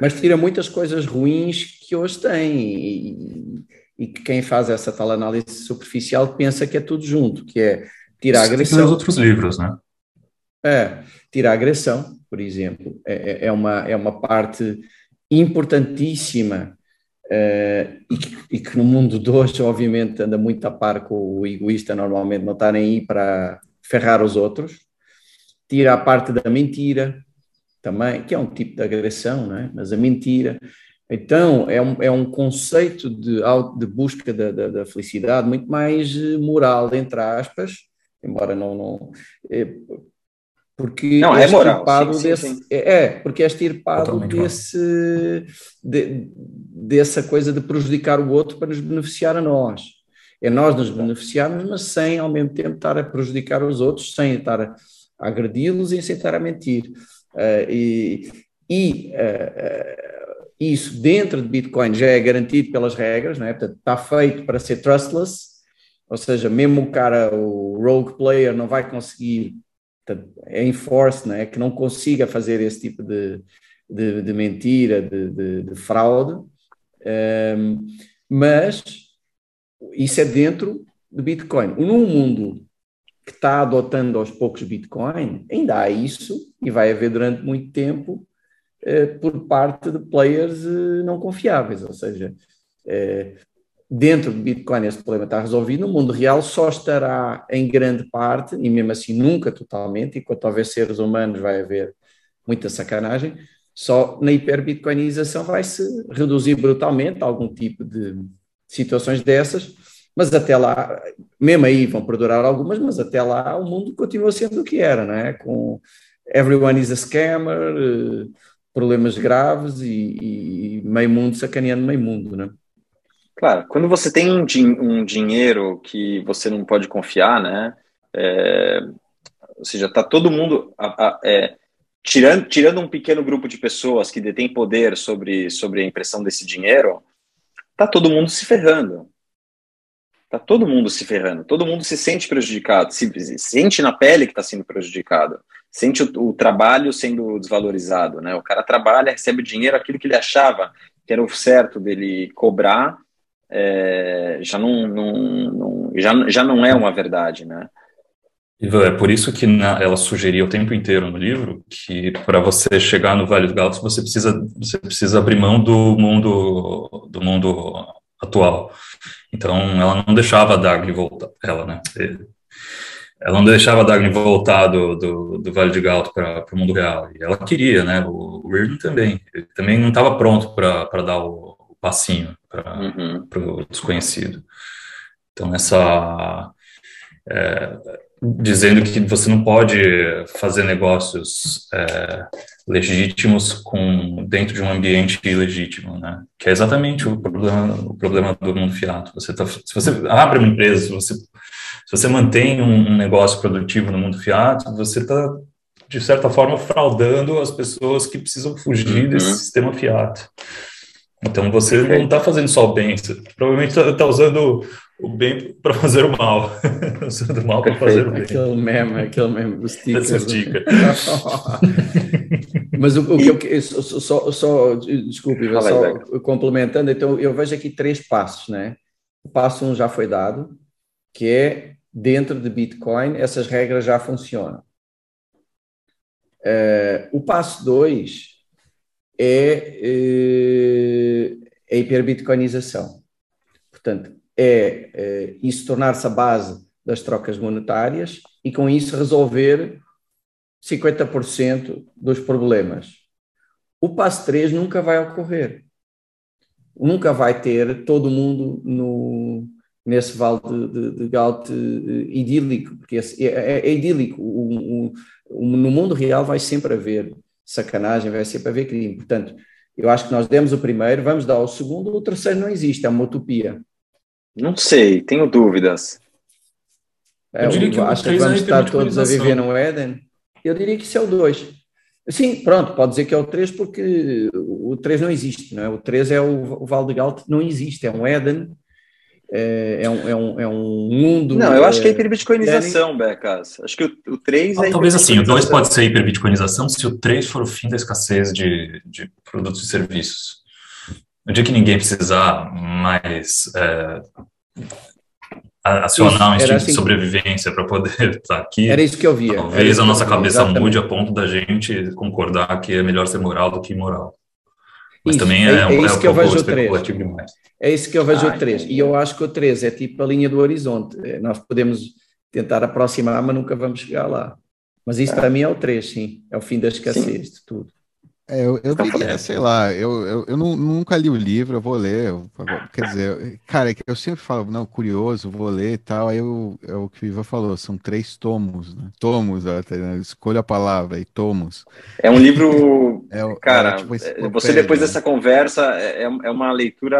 mas tira muitas coisas ruins que hoje tem e, que quem faz essa tal análise superficial pensa que é tudo junto, que é tirar a agressão. Os outros livros, né? É, tirar a agressão, por exemplo, é, é, é uma, é uma parte importantíssima uh, e, que, e, que, no mundo de hoje, obviamente, anda muito a par com o egoísta, normalmente não está nem aí para ferrar os outros. Tira a parte da mentira, também, que é um tipo de agressão, não é? mas a mentira. Então, é um, é um conceito de, de busca da, da, da felicidade muito mais eh, moral, entre aspas, embora não. não é, porque não, é, é moral. Sim, desse, sim, sim. É, é, porque é estirpado desse, de, dessa coisa de prejudicar o outro para nos beneficiar a nós. É nós nos beneficiarmos, mas sem ao mesmo tempo estar a prejudicar os outros, sem estar a, a agredi-los e sem estar a mentir. Uh, e, e uh, isso dentro de Bitcoin já é garantido pelas regras, não é? Portanto, está feito para ser trustless, ou seja, mesmo o cara, o rogue player, não vai conseguir, portanto, é enforce, não é? Que não consiga fazer esse tipo de, de, de mentira, de, de, de fraude, um, mas isso é dentro de Bitcoin. Num mundo que está adotando aos poucos Bitcoin, ainda há isso e vai haver durante muito tempo eh, por parte de players eh, não confiáveis, ou seja, eh, dentro de Bitcoin esse problema está resolvido, no mundo real só estará em grande parte, e mesmo assim nunca totalmente, enquanto houver seres humanos vai haver muita sacanagem, só na hiperbitcoinização vai se reduzir brutalmente algum tipo de situações dessas, mas até lá, mesmo aí vão perdurar algumas, mas até lá o mundo continua sendo o que era, não é? Com everyone is a scammer, eh, problemas graves e, e meio mundo sacaneando meio mundo, não é? Claro, quando você tem um, din um dinheiro que você não pode confiar, né? É, ou seja, está todo mundo a, a, é, tirando, tirando um pequeno grupo de pessoas que detém poder sobre, sobre a impressão desse dinheiro, está todo mundo se ferrando. Tá todo mundo se ferrando, todo mundo se sente prejudicado, se, se sente na pele que está sendo prejudicado, sente o, o, trabalho sendo desvalorizado, né? O cara trabalha, recebe o dinheiro, aquilo que ele achava que era o certo dele cobrar, é, já não, não, não, já, já não é uma verdade, né? É por isso que na, ela sugeria o tempo inteiro no livro que para você chegar no Vale do Gatos você precisa você precisa abrir mão do mundo do mundo atual. Então, ela não deixava a Dagny voltar, ela, né? Ela não deixava a Dagny voltar do, do, do Vale de Galto para o mundo real. E ela queria, né? O, o também. Ele também não estava pronto para dar o, o passinho para uhum. o desconhecido. Então, essa. É, dizendo que você não pode fazer negócios é, legítimos com dentro de um ambiente ilegítimo, né? Que é exatamente o problema, o problema do mundo fiato. Você tá, se você abre uma empresa, se você, se você mantém um, negócio produtivo no mundo fiato, você está de certa forma fraudando as pessoas que precisam fugir uhum. desse sistema fiato. Então você não está fazendo só o bem, você provavelmente está tá usando o bem para fazer o mal, usando o mal para fazer o bem. Aquele meme, aquele meme sticker. Essa dica. Mas o, o que eu só, só, só desculpe, Fala só aí, complementando, então eu vejo aqui três passos, né? O passo um já foi dado, que é dentro de Bitcoin essas regras já funcionam. Uh, o passo dois é, uh, a hiperbitcoinização. Portanto, é, é isso tornar-se a base das trocas monetárias e com isso resolver 50% dos problemas. O passo 3 nunca vai ocorrer. Nunca vai ter todo mundo no, nesse vale de, de, de Gaut idílico, porque é, é, é idílico. O, o, no mundo real vai sempre haver sacanagem, vai sempre haver crime. Portanto, eu acho que nós demos o primeiro, vamos dar o segundo, o terceiro não existe, é uma utopia. Não sei, tenho dúvidas. É, eu diria que acho que vamos estar todos a viver no Éden. Eu diria que isso é o 2. Sim, pronto, pode dizer que é o 3 porque o 3 não existe, não é? O 3 é o, o Val de Galt, não existe, é um Éden, é, é, um, é, um, é um mundo. Não, eu acho que é hiperbitcoinização, Becas. Acho que o, o 3 é. Talvez assim, o 2 pode ser hiperbitcoinização se o 3 for o fim da escassez de, de produtos e serviços. No dia que ninguém precisar mais é, acionar um instinto assim, de sobrevivência para poder estar aqui. Era isso que eu via. Talvez a nossa cabeça exatamente. mude a ponto da gente concordar que é melhor ser moral do que imoral. Mas isso, também é, é, é, isso é um que eu vejo especulativo demais. É isso que eu vejo ah, o 3. E eu acho que o 3 é tipo a linha do horizonte. É, nós podemos tentar aproximar, mas nunca vamos chegar lá. Mas isso para mim é o 3, sim. É o fim da escassez sim. de tudo. É, eu, eu diria, sei lá, eu, eu, eu nunca li o livro, eu vou ler. Eu, quer dizer, cara, é eu sempre falo, não, curioso, vou ler e tal. Aí eu, é o que o Iva falou, são três tomos, né? Tomos, até, né? escolha a palavra aí, tomos. É um livro, é, é cara, é, tipo, você depois né? dessa conversa, é, é, é uma leitura,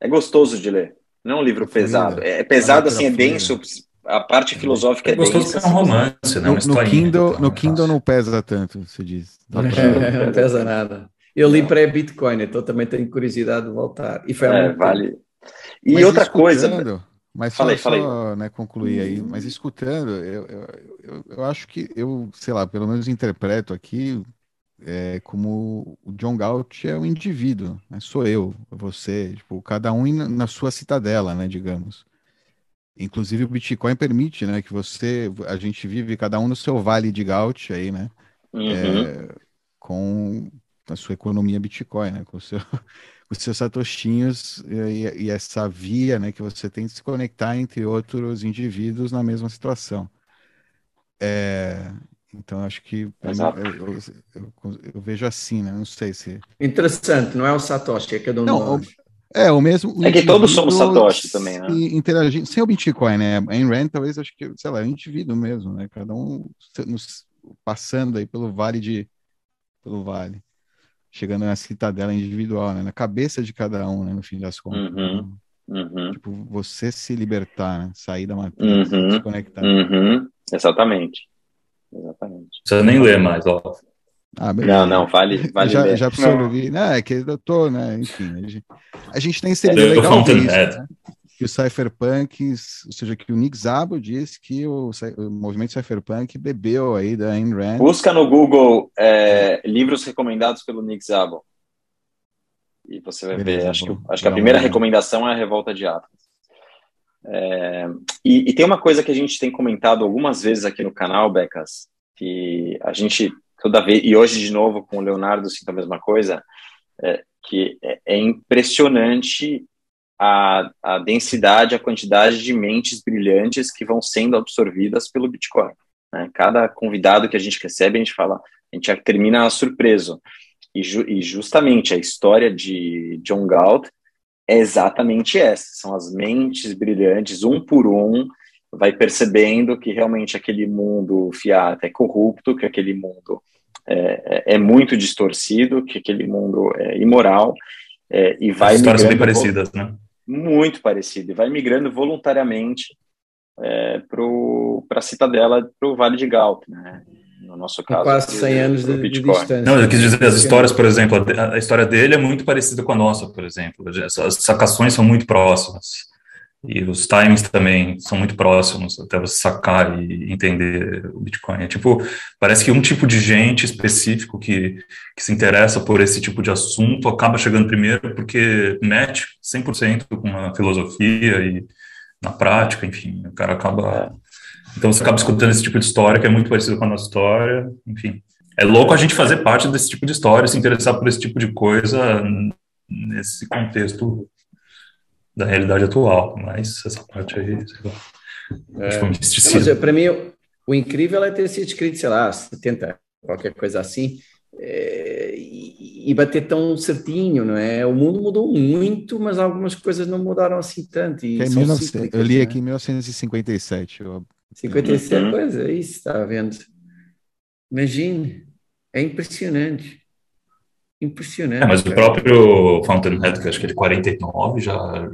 é gostoso de ler. Não é um livro pesado. É pesado, assim, é denso, a parte filosófica é, é gostoso é um romance, né? No, no Kindle, no Kindle não pesa tanto, você diz. Não, é, não pesa nada. Eu li pré-Bitcoin, então também tenho curiosidade de voltar. E foi é, vale. E mas outra coisa. Mas falei, só, só né, concluir aí, mas escutando, eu, eu, eu, eu, acho que eu, sei lá, pelo menos interpreto aqui é, como o John Galt é um indivíduo, né? sou eu, você, tipo, cada um na sua citadela, né, digamos. Inclusive o Bitcoin permite, né, que você, a gente vive cada um no seu vale de Gaut aí, né, uhum. é, com a sua economia Bitcoin, né, com, seu, com os seus satoshinhos e, e, essa via, né, que você tem de se conectar entre outros indivíduos na mesma situação. É, então acho que eu, eu, eu, eu, vejo assim, né, não sei se... Interessante, não é o Satoshi, é cada um não, é, o mesmo. É que todos somos Satoshi também, né? Interagindo, sem o Bitcoin, né? Em Rand, talvez, acho que, sei lá, é um indivíduo mesmo, né? Cada um nos, passando aí pelo vale de. pelo vale. Chegando na citadela individual, né? Na cabeça de cada um, né? No fim das contas. Uhum, uhum. Tipo, você se libertar, né? Sair da matriz, uhum, se conectar. Uhum. Exatamente. Exatamente. Você nem lê mais, ó. Ah, não, não, vale, vale já, já absorvi. Não. não, é que eu tô, né? Enfim, a gente, a gente tem inserido é, legal isso, né? que o Cypherpunk, ou seja, que o Nick Zabo disse que o, o movimento Cypherpunk bebeu aí da Ayn Rand. Busca no Google é, livros recomendados pelo Nick Zabo. E você vai Beleza, ver. Acho que, acho que a primeira recomendação é a Revolta de Atlas. É, e, e, tem uma coisa que a gente tem comentado algumas vezes aqui no canal, Becas, que a gente toda vez, e hoje de novo com o Leonardo sinto a mesma coisa, é, que é, é impressionante a, a densidade, a quantidade de mentes brilhantes que vão sendo absorvidas pelo Bitcoin. Né? Cada convidado que a gente recebe, a gente fala, a gente termina surpreso. E, ju, e justamente a história de John Galt é exatamente essa: são as mentes brilhantes, um por um, vai percebendo que realmente aquele mundo fiat é corrupto, que aquele mundo é, é, é muito distorcido, que aquele mundo é imoral é, e vai As histórias bem parecidas, né? Muito parecido, e vai migrando voluntariamente é, para a citadela, para o Vale de Galt, né? no nosso caso. Quase 100 anos de, de, distância. Não, eu quis dizer, as histórias, por exemplo, a, a, história dele é muito parecida com a nossa, por exemplo. As sacações são muito próximas. E os timings também são muito próximos até você sacar e entender o Bitcoin. É tipo, parece que um tipo de gente específico que, que se interessa por esse tipo de assunto acaba chegando primeiro porque mete 100% com uma filosofia e na prática, enfim, o cara acaba. Então você acaba escutando esse tipo de história que é muito parecido com a nossa história, enfim. É louco a gente fazer parte desse tipo de história, se interessar por esse tipo de coisa nesse contexto da realidade atual, mas essa parte aí, sei lá. É, para mim, o incrível é ter sido escrito, sei lá, 70, qualquer coisa assim, é, e, e, bater tão certinho, não é? O mundo mudou muito, mas algumas coisas não mudaram assim tanto. E é 19, eu li aqui em 1957. Eu... 57, uhum. pois é isso, está vendo? Imagine, é impressionante. Impressionante. É, mas cara. o próprio Fountainhead, que acho que é 49, já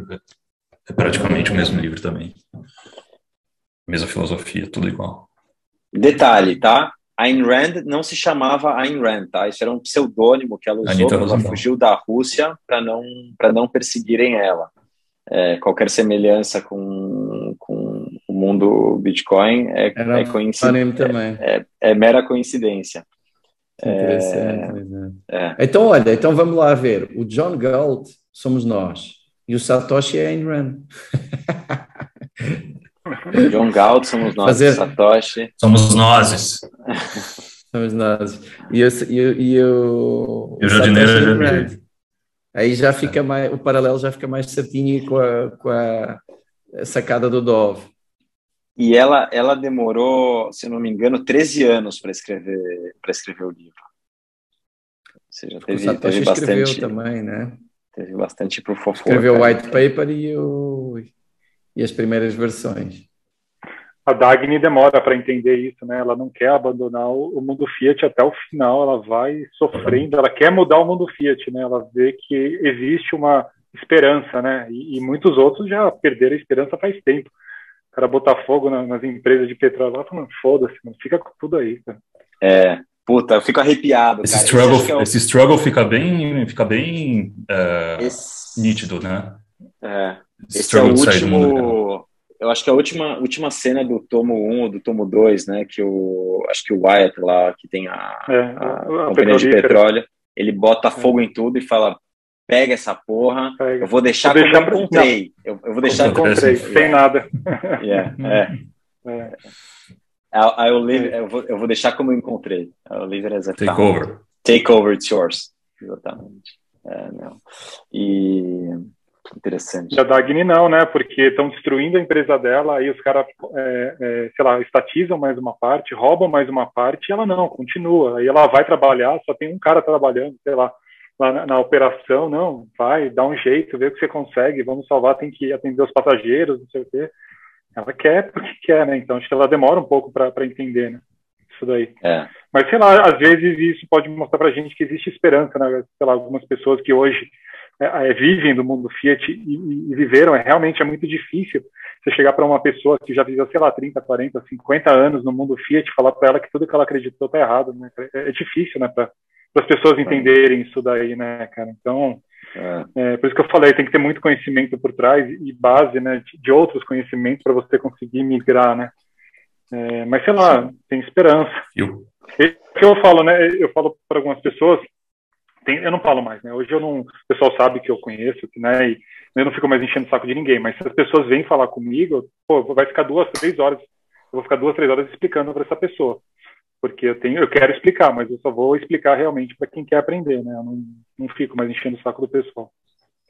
é praticamente o mesmo livro também. Mesma filosofia, tudo igual. Detalhe, tá? Ayn Rand não se chamava Ayn Rand, tá? Isso era um pseudônimo que ela usou quando ela fugiu da Rússia para não para não perseguirem ela. É, qualquer semelhança com, com o mundo Bitcoin é, é coincidência. É, é, é, mera coincidência. Interessante. É, é. Então, olha, então vamos lá ver. O John Galt somos nós e o Satoshi é Ayn Rand. O John Galt somos nós, Fazer... Satoshi. Somos nós. somos nós. E, eu, e, eu, e, eu, e o jardineiro é Aí já fica mais, o paralelo já fica mais certinho com a, com a sacada do Dove. E ela, ela demorou, se não me engano, 13 anos para escrever, para escrever o livro. Ou seja, teve, o teve bastante. também, né? Teve bastante pro fofo. Escreveu o white paper e, o, e as primeiras versões. A Dagny demora para entender isso, né? Ela não quer abandonar o, mundo Fiat até o final, ela vai sofrendo, ela quer mudar o mundo Fiat, né? Ela vê que existe uma esperança, né? E, e muitos outros já perderam a esperança faz tempo cara botar fogo na, nas empresas de petróleo lá, falando, foda-se, fica com tudo aí, cara. É, puta, eu fico arrepiado. Esse, Struggle, é o... esse struggle fica bem, fica bem uh, esse... nítido, né? É. Esse é o último. Mundo, eu acho que a última, última cena do tomo 1 ou do tomo 2, né? Que o. Acho que o Wyatt lá, que tem a, é, a, a companhia de petróleo, ele bota é. fogo em tudo e fala: pega essa porra, pega. eu vou deixar, vou deixar como eu encontrei. Eu, eu, vou deixar como encontrei, sem nada. Yeah, é. é. I, will leave, eu, vou, eu vou deixar como eu encontrei. I'll leave it as a Take over. Take over, it's yours. Exatamente. É, não. E interessante. E a Dagny não, né? Porque estão destruindo a empresa dela, aí os caras, é, é, sei lá, estatizam mais uma parte, roubam mais uma parte, e ela não, continua. Aí ela vai trabalhar, só tem um cara trabalhando, sei lá, lá na, na, operação, não, vai, dá um jeito, vê o que você consegue, vamos salvar, tem que atender os passageiros, não sei o quê. Ela quer porque quer, né? Então acho que ela demora um pouco para entender, né? Isso daí. É. Mas sei lá, às vezes isso pode mostrar para a gente que existe esperança, né? Sei lá, algumas pessoas que hoje é, é, vivem do mundo Fiat e, e, viveram, é, realmente é muito difícil você chegar para uma pessoa que já viveu, sei lá, 30, 40, 50 anos no mundo Fiat e falar para ela que tudo que ela acreditou está errado, né? É, é difícil, né? Pra, para as pessoas entenderem isso daí, né, cara? Então, é. É, por isso que eu falei, tem que ter muito conhecimento por trás e base, né, de, outros conhecimentos para você conseguir migrar, né? É, mas sei lá, Sim. tem esperança. Eu. É que eu falo, né? Eu falo para algumas pessoas, tem, eu não falo mais, né? Hoje eu não, o pessoal sabe que eu conheço, né? E eu não fico mais enchendo o saco de ninguém. Mas se as pessoas vêm falar comigo, pô, vai ficar duas, três horas, eu vou ficar duas, três horas explicando para essa pessoa porque eu tenho, eu quero explicar, mas eu só vou explicar realmente para quem quer aprender, né? Eu não, não fico mais enchendo o saco do pessoal.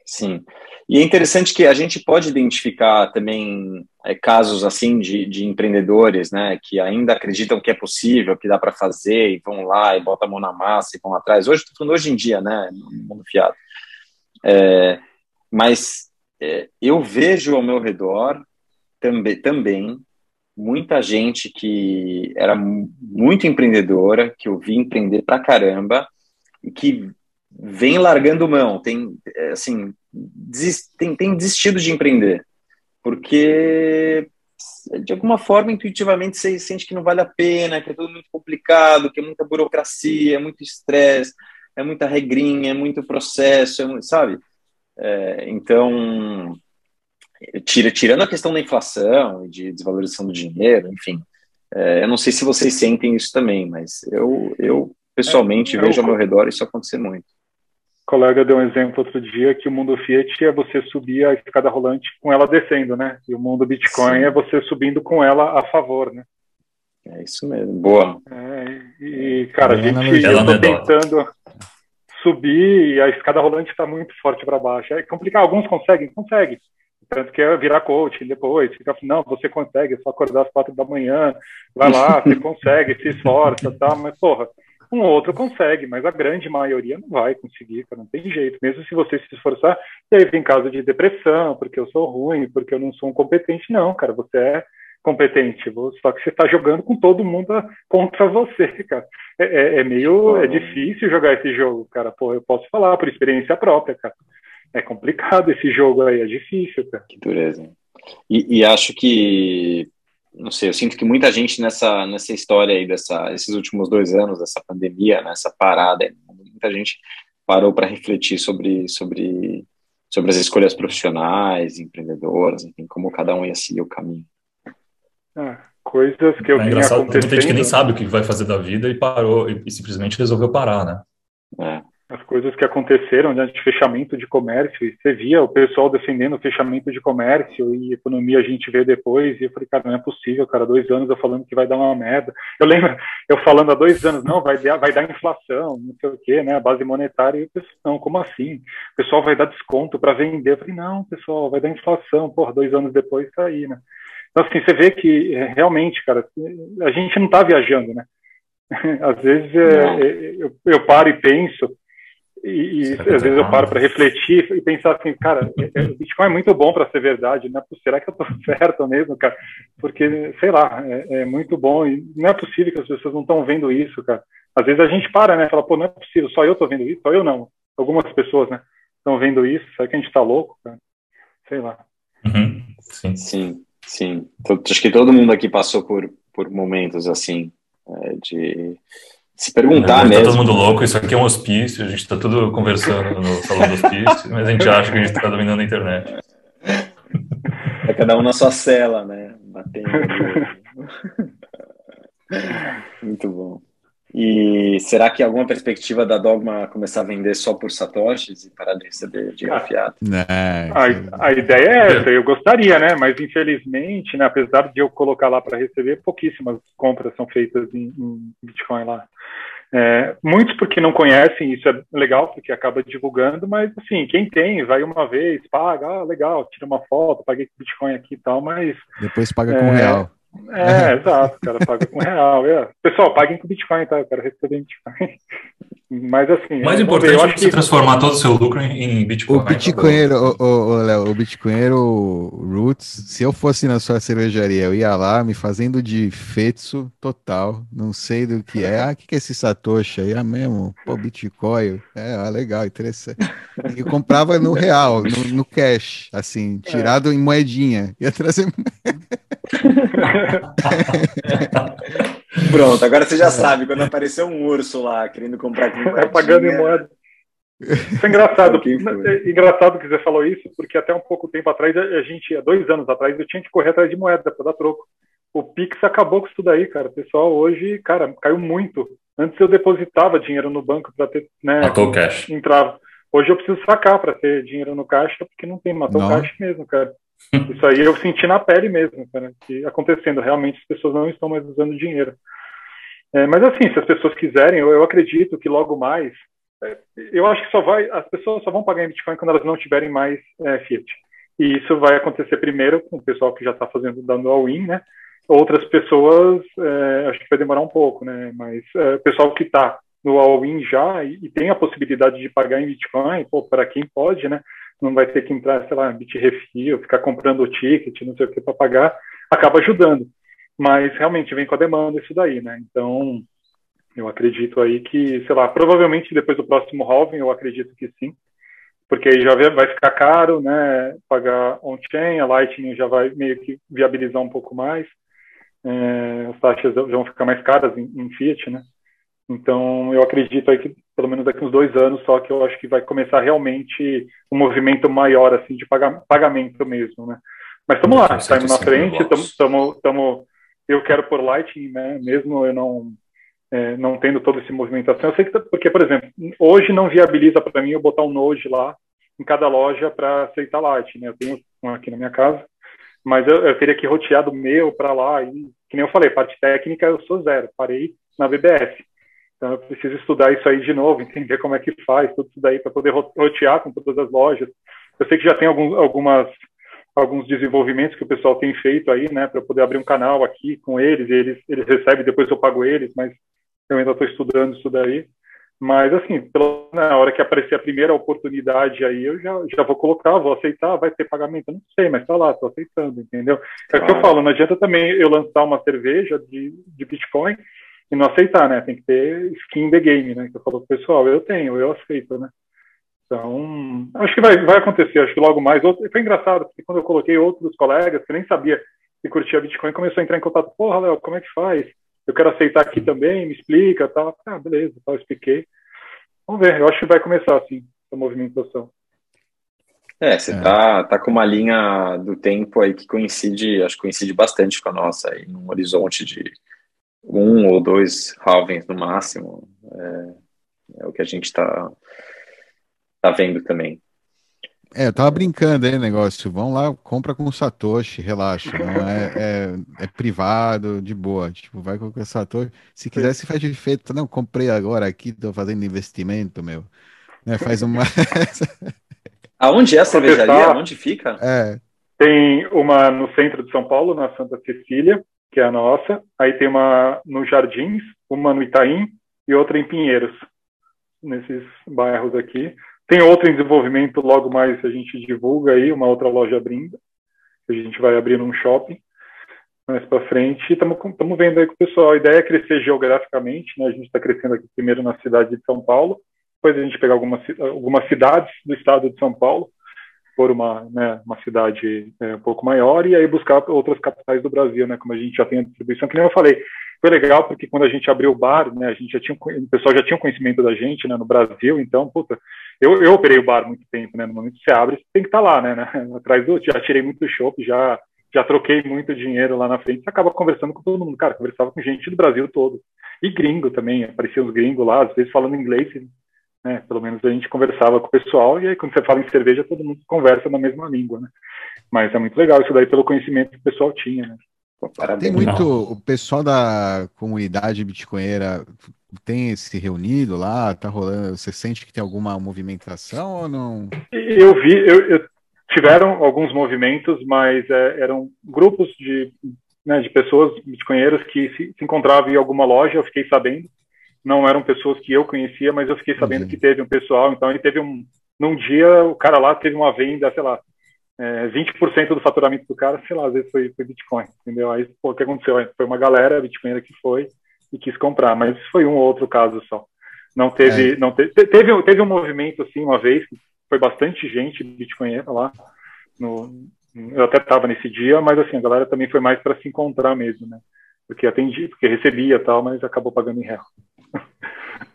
Sim. E é interessante que a gente pode identificar também é, casos assim de, de empreendedores, né, que ainda acreditam que é possível, que dá para fazer e vão lá e botam a mão na massa e vão atrás. Hoje, hoje em dia, né, no mundo fiado. É, mas é, eu vejo ao meu redor também, também muita gente que era muito empreendedora, que eu vi empreender pra caramba, e que vem largando mão, tem, é, assim, desist, tem, tem desistido de empreender, porque de alguma forma, intuitivamente, você sente que não vale a pena, que é tudo muito complicado, que é muita burocracia, é muito estresse, é muita regrinha, é muito processo, é sabe? É, então, tira, tirando a questão da inflação e de desvalorização do dinheiro, enfim, é, eu não sei se vocês sentem isso também, mas eu, eu pessoalmente é, vejo ao meu redor isso acontecer muito. O colega deu um exemplo outro dia que o mundo Fiat é você subir a escada rolante com ela descendo, né? E o mundo Bitcoin Sim. é você subindo com ela a favor, né? É isso mesmo, boa. É, e, cara, a gente eu tô tentando subir e a escada rolante está muito forte para baixo. É complicado, alguns conseguem, conseguem tanto que é virar coach depois, fica não, você consegue, é só acordar às quatro da manhã, vai lá, você consegue, se esforça, tá, mas porra, Um outro consegue, mas a grande maioria não vai conseguir, cara, não tem jeito. Mesmo se você se esforçar, e aí vem caso de depressão, porque eu sou ruim, porque eu não sou um competente. Não, cara, você é competente, só que você está jogando com todo mundo contra você, cara. É, é, é meio é difícil jogar esse jogo, cara. Pô, eu posso falar por experiência própria, cara. É complicado esse jogo aí, é difícil, cara. Que dureza. E, e acho que, não sei, eu sinto que muita gente nessa, nessa história aí, dessa, esses últimos dois anos, dessa pandemia, nessa parada, muita gente parou para refletir sobre, sobre, sobre as escolhas profissionais, empreendedoras, enfim, como cada um ia seguir o caminho. É, coisas que eu é engraçado, acontecendo... Tem muita gente que nem sabe o que vai fazer da vida e parou, e, e simplesmente resolveu parar, né? É. As coisas que aconteceram diante de fechamento de comércio, e você via o pessoal defendendo o fechamento de comércio e economia a gente vê depois, e eu falei, cara, não é possível, cara, dois anos eu falando que vai dar uma merda. Eu lembro eu falando há dois anos, não, vai dar, vai dar inflação, não sei o quê, né, a base monetária, e o pessoal, não, como assim? O pessoal vai dar desconto para vender. Eu falei, não, pessoal, vai dar inflação, porra, dois anos depois tá aí, né? Então, assim, você vê que é, realmente, cara, a gente não está viajando, né? Às vezes é, eu, eu, paro e penso, e, e às vezes eu paro para refletir e pensar assim, cara, é, o Bitcoin é muito bom para ser verdade, né? Será que eu estou certo mesmo, cara? Porque, sei lá, é, é, muito bom e não é possível que as pessoas não estão vendo isso, cara. Às vezes a gente para, né? Fala, pô, não é possível, só eu estou vendo isso, só eu não. Algumas pessoas, né? Estão vendo isso, será que a gente está louco, cara? Sei lá. Uhum. Sim. Sim. Sim, acho que todo mundo aqui passou por, por momentos assim, é, de se perguntar é, mesmo. Tá todo mundo louco, isso aqui é um hospício, a gente está tudo conversando no salão do hospício, mas a gente acha que a gente está dominando a internet. É cada um na sua cela, né? Batendo. Muito bom. E será que alguma perspectiva da Dogma começar a vender só por satoshis e parar de receber de fiado? É, a, a, ideia é essa, eu gostaria, né? Mas infelizmente, né, apesar de eu colocar lá para receber, pouquíssimas compras são feitas em, em Bitcoin lá. É, muitos porque não conhecem, isso é legal, porque acaba divulgando, mas assim, quem tem, vai uma vez, paga, ah, legal, tira uma foto, paguei com Bitcoin aqui e tal, mas. Depois paga com é, real. É, exato, o cara paga com real. É. Pessoal, paguem com Bitcoin, tá? Eu quero receber Bitcoin. Mas assim. O mais importante ver, é você que... transformar todo o seu lucro em Bitcoin. O Bitcoinheiro, o, o, o, Léo, o Bitcoinheiro Roots, se eu fosse na sua cervejaria, eu ia lá me fazendo de fetso total, não sei do que é. Ah, o que, que é esse Satoshi aí? Ah, mesmo? Pô, Bitcoin. É, ah, legal, interessante. E comprava no real, no, no cash, assim, é. tirado é. em moedinha. Ia trazer. Pronto, agora você já é. sabe, quando apareceu um urso lá querendo comprar com é, pagando em moeda. Isso é engraçado. é engraçado que você falou isso, porque até um pouco tempo atrás, a gente, há dois anos atrás, eu tinha que correr atrás de moeda para dar troco. O Pix acabou com isso daí, cara. O pessoal hoje, cara, caiu muito. Antes eu depositava dinheiro no banco para ter, né? Matou o cash. Entrava. Hoje eu preciso sacar para ter dinheiro no caixa, porque não tem, matou o caixa mesmo, cara. Isso aí eu senti na pele mesmo, cara, que acontecendo. Realmente as pessoas não estão mais usando dinheiro. É, mas assim, se as pessoas quiserem, eu, eu acredito que logo mais, é, eu acho que só vai, as pessoas só vão pagar em Bitcoin quando elas não tiverem mais é, Fiat. E isso vai acontecer primeiro com o pessoal que já está fazendo dando all-in, né? Outras pessoas, é, acho que vai demorar um pouco, né? Mas é, o pessoal que está no all-in já e, e, tem a possibilidade de pagar em Bitcoin, para quem pode, né? Não vai ter que entrar, sei lá, Bitrefil, ficar comprando o ticket, não sei o que para pagar, acaba ajudando. Mas realmente vem com a demanda isso daí, né? Então, eu acredito aí que, sei lá, provavelmente depois do próximo halving, eu acredito que sim, porque aí já vai ficar caro, né? Pagar on-chain, a Lightning já vai meio que viabilizar um pouco mais, é, as taxas vão ficar mais caras em, em Fiat, né? Então, eu acredito aí que pelo menos daqui uns dois anos só que eu acho que vai começar realmente um movimento maior assim de pagamento mesmo, né? Mas estamos lá, estamos na frente, estamos, eu quero por Lightning, né? Mesmo eu não é, não tendo toda essa movimentação, eu sei que porque por exemplo, hoje não viabiliza para mim eu botar um Node lá em cada loja para aceitar Lightning, né? Eu tenho um aqui na minha casa, mas eu, eu teria que rotear do meu para lá e que nem eu falei, parte técnica eu sou zero, parei na BBS. Então, eu preciso estudar isso aí de novo, entender como é que faz, tudo isso daí, para poder rotear com todas as lojas. Eu sei que já tem alguns, algumas, alguns desenvolvimentos que o pessoal tem feito aí, né, para poder abrir um canal aqui com eles, e eles, eles recebem, depois eu pago eles, mas eu ainda estou estudando isso daí. Mas, assim, pela, na hora que aparecer a primeira oportunidade aí, eu já, já vou colocar, vou aceitar, vai ter pagamento, não sei, mas tá lá, tô aceitando, entendeu? É o que eu falo, não adianta também eu lançar uma cerveja de, de Bitcoin e não aceitar, né? Tem que ter skin in the game, né? Que eu falo pro pessoal, eu tenho, eu aceito, né? Então, acho que vai, vai acontecer, acho que logo mais. Outro, foi engraçado, porque quando eu coloquei outros colegas que nem sabia que curtia Bitcoin, começou a entrar em contato, porra, Léo, como é que faz? Eu quero aceitar aqui também, me explica, tal. Ah, beleza, tal, expliquei. Vamos ver, eu acho que vai começar assim, a movimentação. É, você é. Tá, tá com uma linha do tempo aí que coincide, acho que coincide bastante com a nossa, aí, num horizonte de um ou dois halvings no máximo. É, é o que a gente está tá vendo também. É, eu tava brincando aí, negócio. Vão lá, compra com o Satoshi, relaxa. Não é, é, é, privado, de boa. Tipo, vai com o Satoshi. Se quiser, se faz de feito. Não, comprei agora aqui, tô fazendo investimento, meu. Né, faz uma. Aonde é a cervejaria? Onde fica? É. Tem uma no centro de São Paulo, na Santa Cecília, que é a nossa. Aí tem uma no Jardins, uma no Itaim e outra em Pinheiros, nesses bairros aqui. Tem outra em desenvolvimento, logo mais a gente divulga aí, uma outra loja abrindo. A gente vai abrir num shopping mais para frente. Estamos vendo aí com o pessoal. A ideia é crescer geograficamente, né? A gente está crescendo aqui primeiro na cidade de São Paulo, depois a gente pegar algumas, algumas cidades do estado de São Paulo, por uma, né, uma cidade é, um pouco maior, e aí buscar outras capitais do Brasil, né? Como a gente já tem a distribuição, que nem eu falei, foi legal porque quando a gente abriu o bar, né, a gente já tinha, o pessoal já tinha conhecimento da gente, né, no Brasil, então, puta, eu, eu operei o bar muito tempo, né, no momento que você abre, você tem que estar tá lá, né, né atrás do, já tirei muito chopp, já, já troquei muito dinheiro lá na frente, você acaba conversando com todo mundo, cara, conversava com gente do Brasil todo, e gringo também, apareciam os gringos lá, às vezes falando inglês, né, pelo menos a gente conversava com o pessoal, e aí quando você fala em cerveja, todo mundo conversa na mesma língua, né, mas é muito legal isso daí pelo conhecimento que o pessoal tinha, né. Tem muito. O pessoal da comunidade bitcoinheira tem se reunido lá? Tá rolando? Você sente que tem alguma movimentação ou não? Eu vi, eu, eu tiveram alguns movimentos, mas é, eram grupos de, né, de pessoas bitcoinheiras que se, se, encontravam em alguma loja, eu fiquei sabendo. Não eram pessoas que eu conhecia, mas eu fiquei sabendo Entendi. que teve um pessoal. Então, ele teve um. Num dia, o cara lá teve uma venda, sei lá, é, 20% do faturamento do cara, sei lá, às vezes foi, foi Bitcoin, entendeu? Aí, pô, o que aconteceu? Foi uma galera Bitcoinera que foi e quis comprar, mas foi um ou outro caso só. Não teve, é. não teve, teve, teve um movimento assim uma vez, que foi bastante gente Bitcoinera lá, no, eu até estava nesse dia, mas assim, a galera também foi mais para se encontrar mesmo, né? Porque atendi, porque recebia tal, mas acabou pagando em real.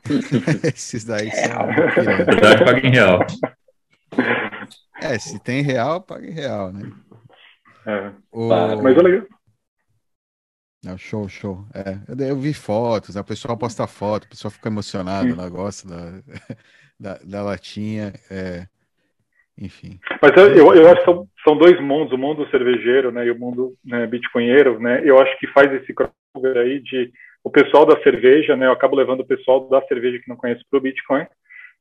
Esses daí são. Verdade, paga em real. É, se tem real, paga em real, né? É, o... mas é legal. Não, show, show. É, eu vi fotos, a pessoa posta foto, a pessoa fica emocionada, ela gosta da, da, da latinha, é, enfim. Mas eu, eu acho que são, são dois mundos, o mundo cervejeiro né, e o mundo né, bitcoinheiro, né? Eu acho que faz esse crossover aí de o pessoal da cerveja, né? Eu acabo levando o pessoal da cerveja que não conhece para o Bitcoin,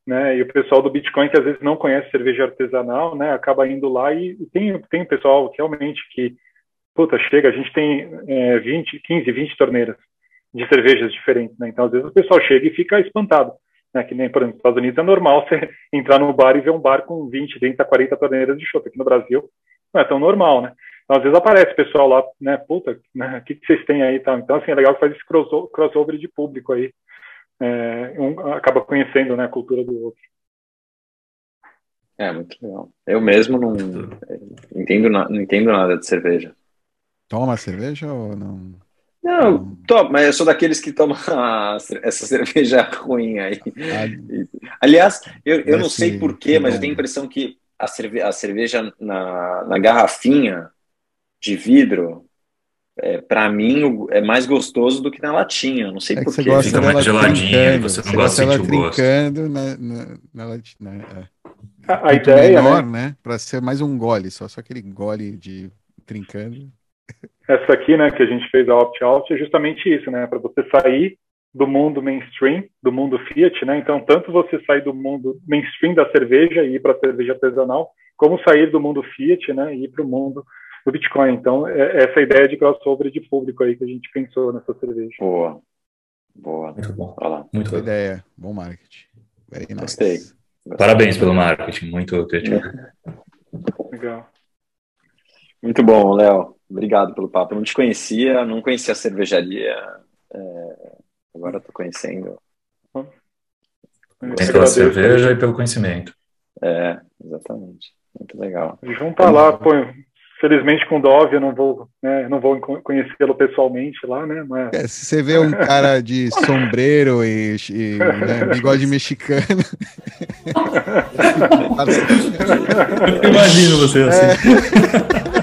né? E o pessoal do Bitcoin que às vezes não conhece cerveja artesanal, né? Acaba indo lá e, e tem tem pessoal que realmente que puta chega, a gente tem é, 20, 15, 20 torneiras de cervejas diferentes, né? Então às vezes o pessoal chega e fica espantado, né? Que nem por exemplo, nos Estados Unidos é normal você entrar no bar e ver um bar com 20, 30, 40 torneiras de chopp. Aqui no Brasil não é tão normal, né? Então, às vezes aparece pessoal lá, né? Puta, né? O que, que vocês têm aí, tal? Então assim é legal que faz esse crossover de público aí é, um acaba conhecendo né, a cultura do outro. É, muito legal. Eu mesmo não entendo, não entendo nada de cerveja. Toma cerveja ou não? Não, tomo, mas eu sou daqueles que tomam essa cerveja ruim aí. Ah, Aliás, eu, eu não sei porquê, mas eu tenho a impressão que a, cerve a cerveja na, na garrafinha de vidro é, para mim é mais gostoso do que na latinha. Não sei é porquê. Fica mais geladinha, você não você gosta de sentir o gosto. Na, na, na latinha. É. A, a ideia, menor, né? né? Para ser mais um gole, só, só aquele gole de trincando. Essa aqui, né, que a gente fez a opt-out é justamente isso, né? Para você sair do mundo mainstream, do mundo Fiat, né? Então, tanto você sair do mundo mainstream da cerveja e ir para a cerveja artesanal, como sair do mundo Fiat, né, e ir para o mundo do Bitcoin. Então, é essa ideia de crossover de público aí que a gente pensou nessa cerveja. Boa. Boa. Muito bom. Olá. Muito Boa ideia. Bom marketing. Very nice. Gostei. Parabéns pelo marketing. Muito criativo. Legal. Muito bom, Léo. Obrigado pelo papo. Eu não te conhecia, não conhecia a cervejaria. É... Agora estou conhecendo. Pela cerveja e pelo conhecimento. É, exatamente. Muito legal. Junta lá, pô, felizmente com o Dove eu não vou, né, não vou conhecê-lo pessoalmente lá, né? Mas... É, se você vê um cara de sombreiro e, e né, bigode mexicano. eu imagino você assim. É.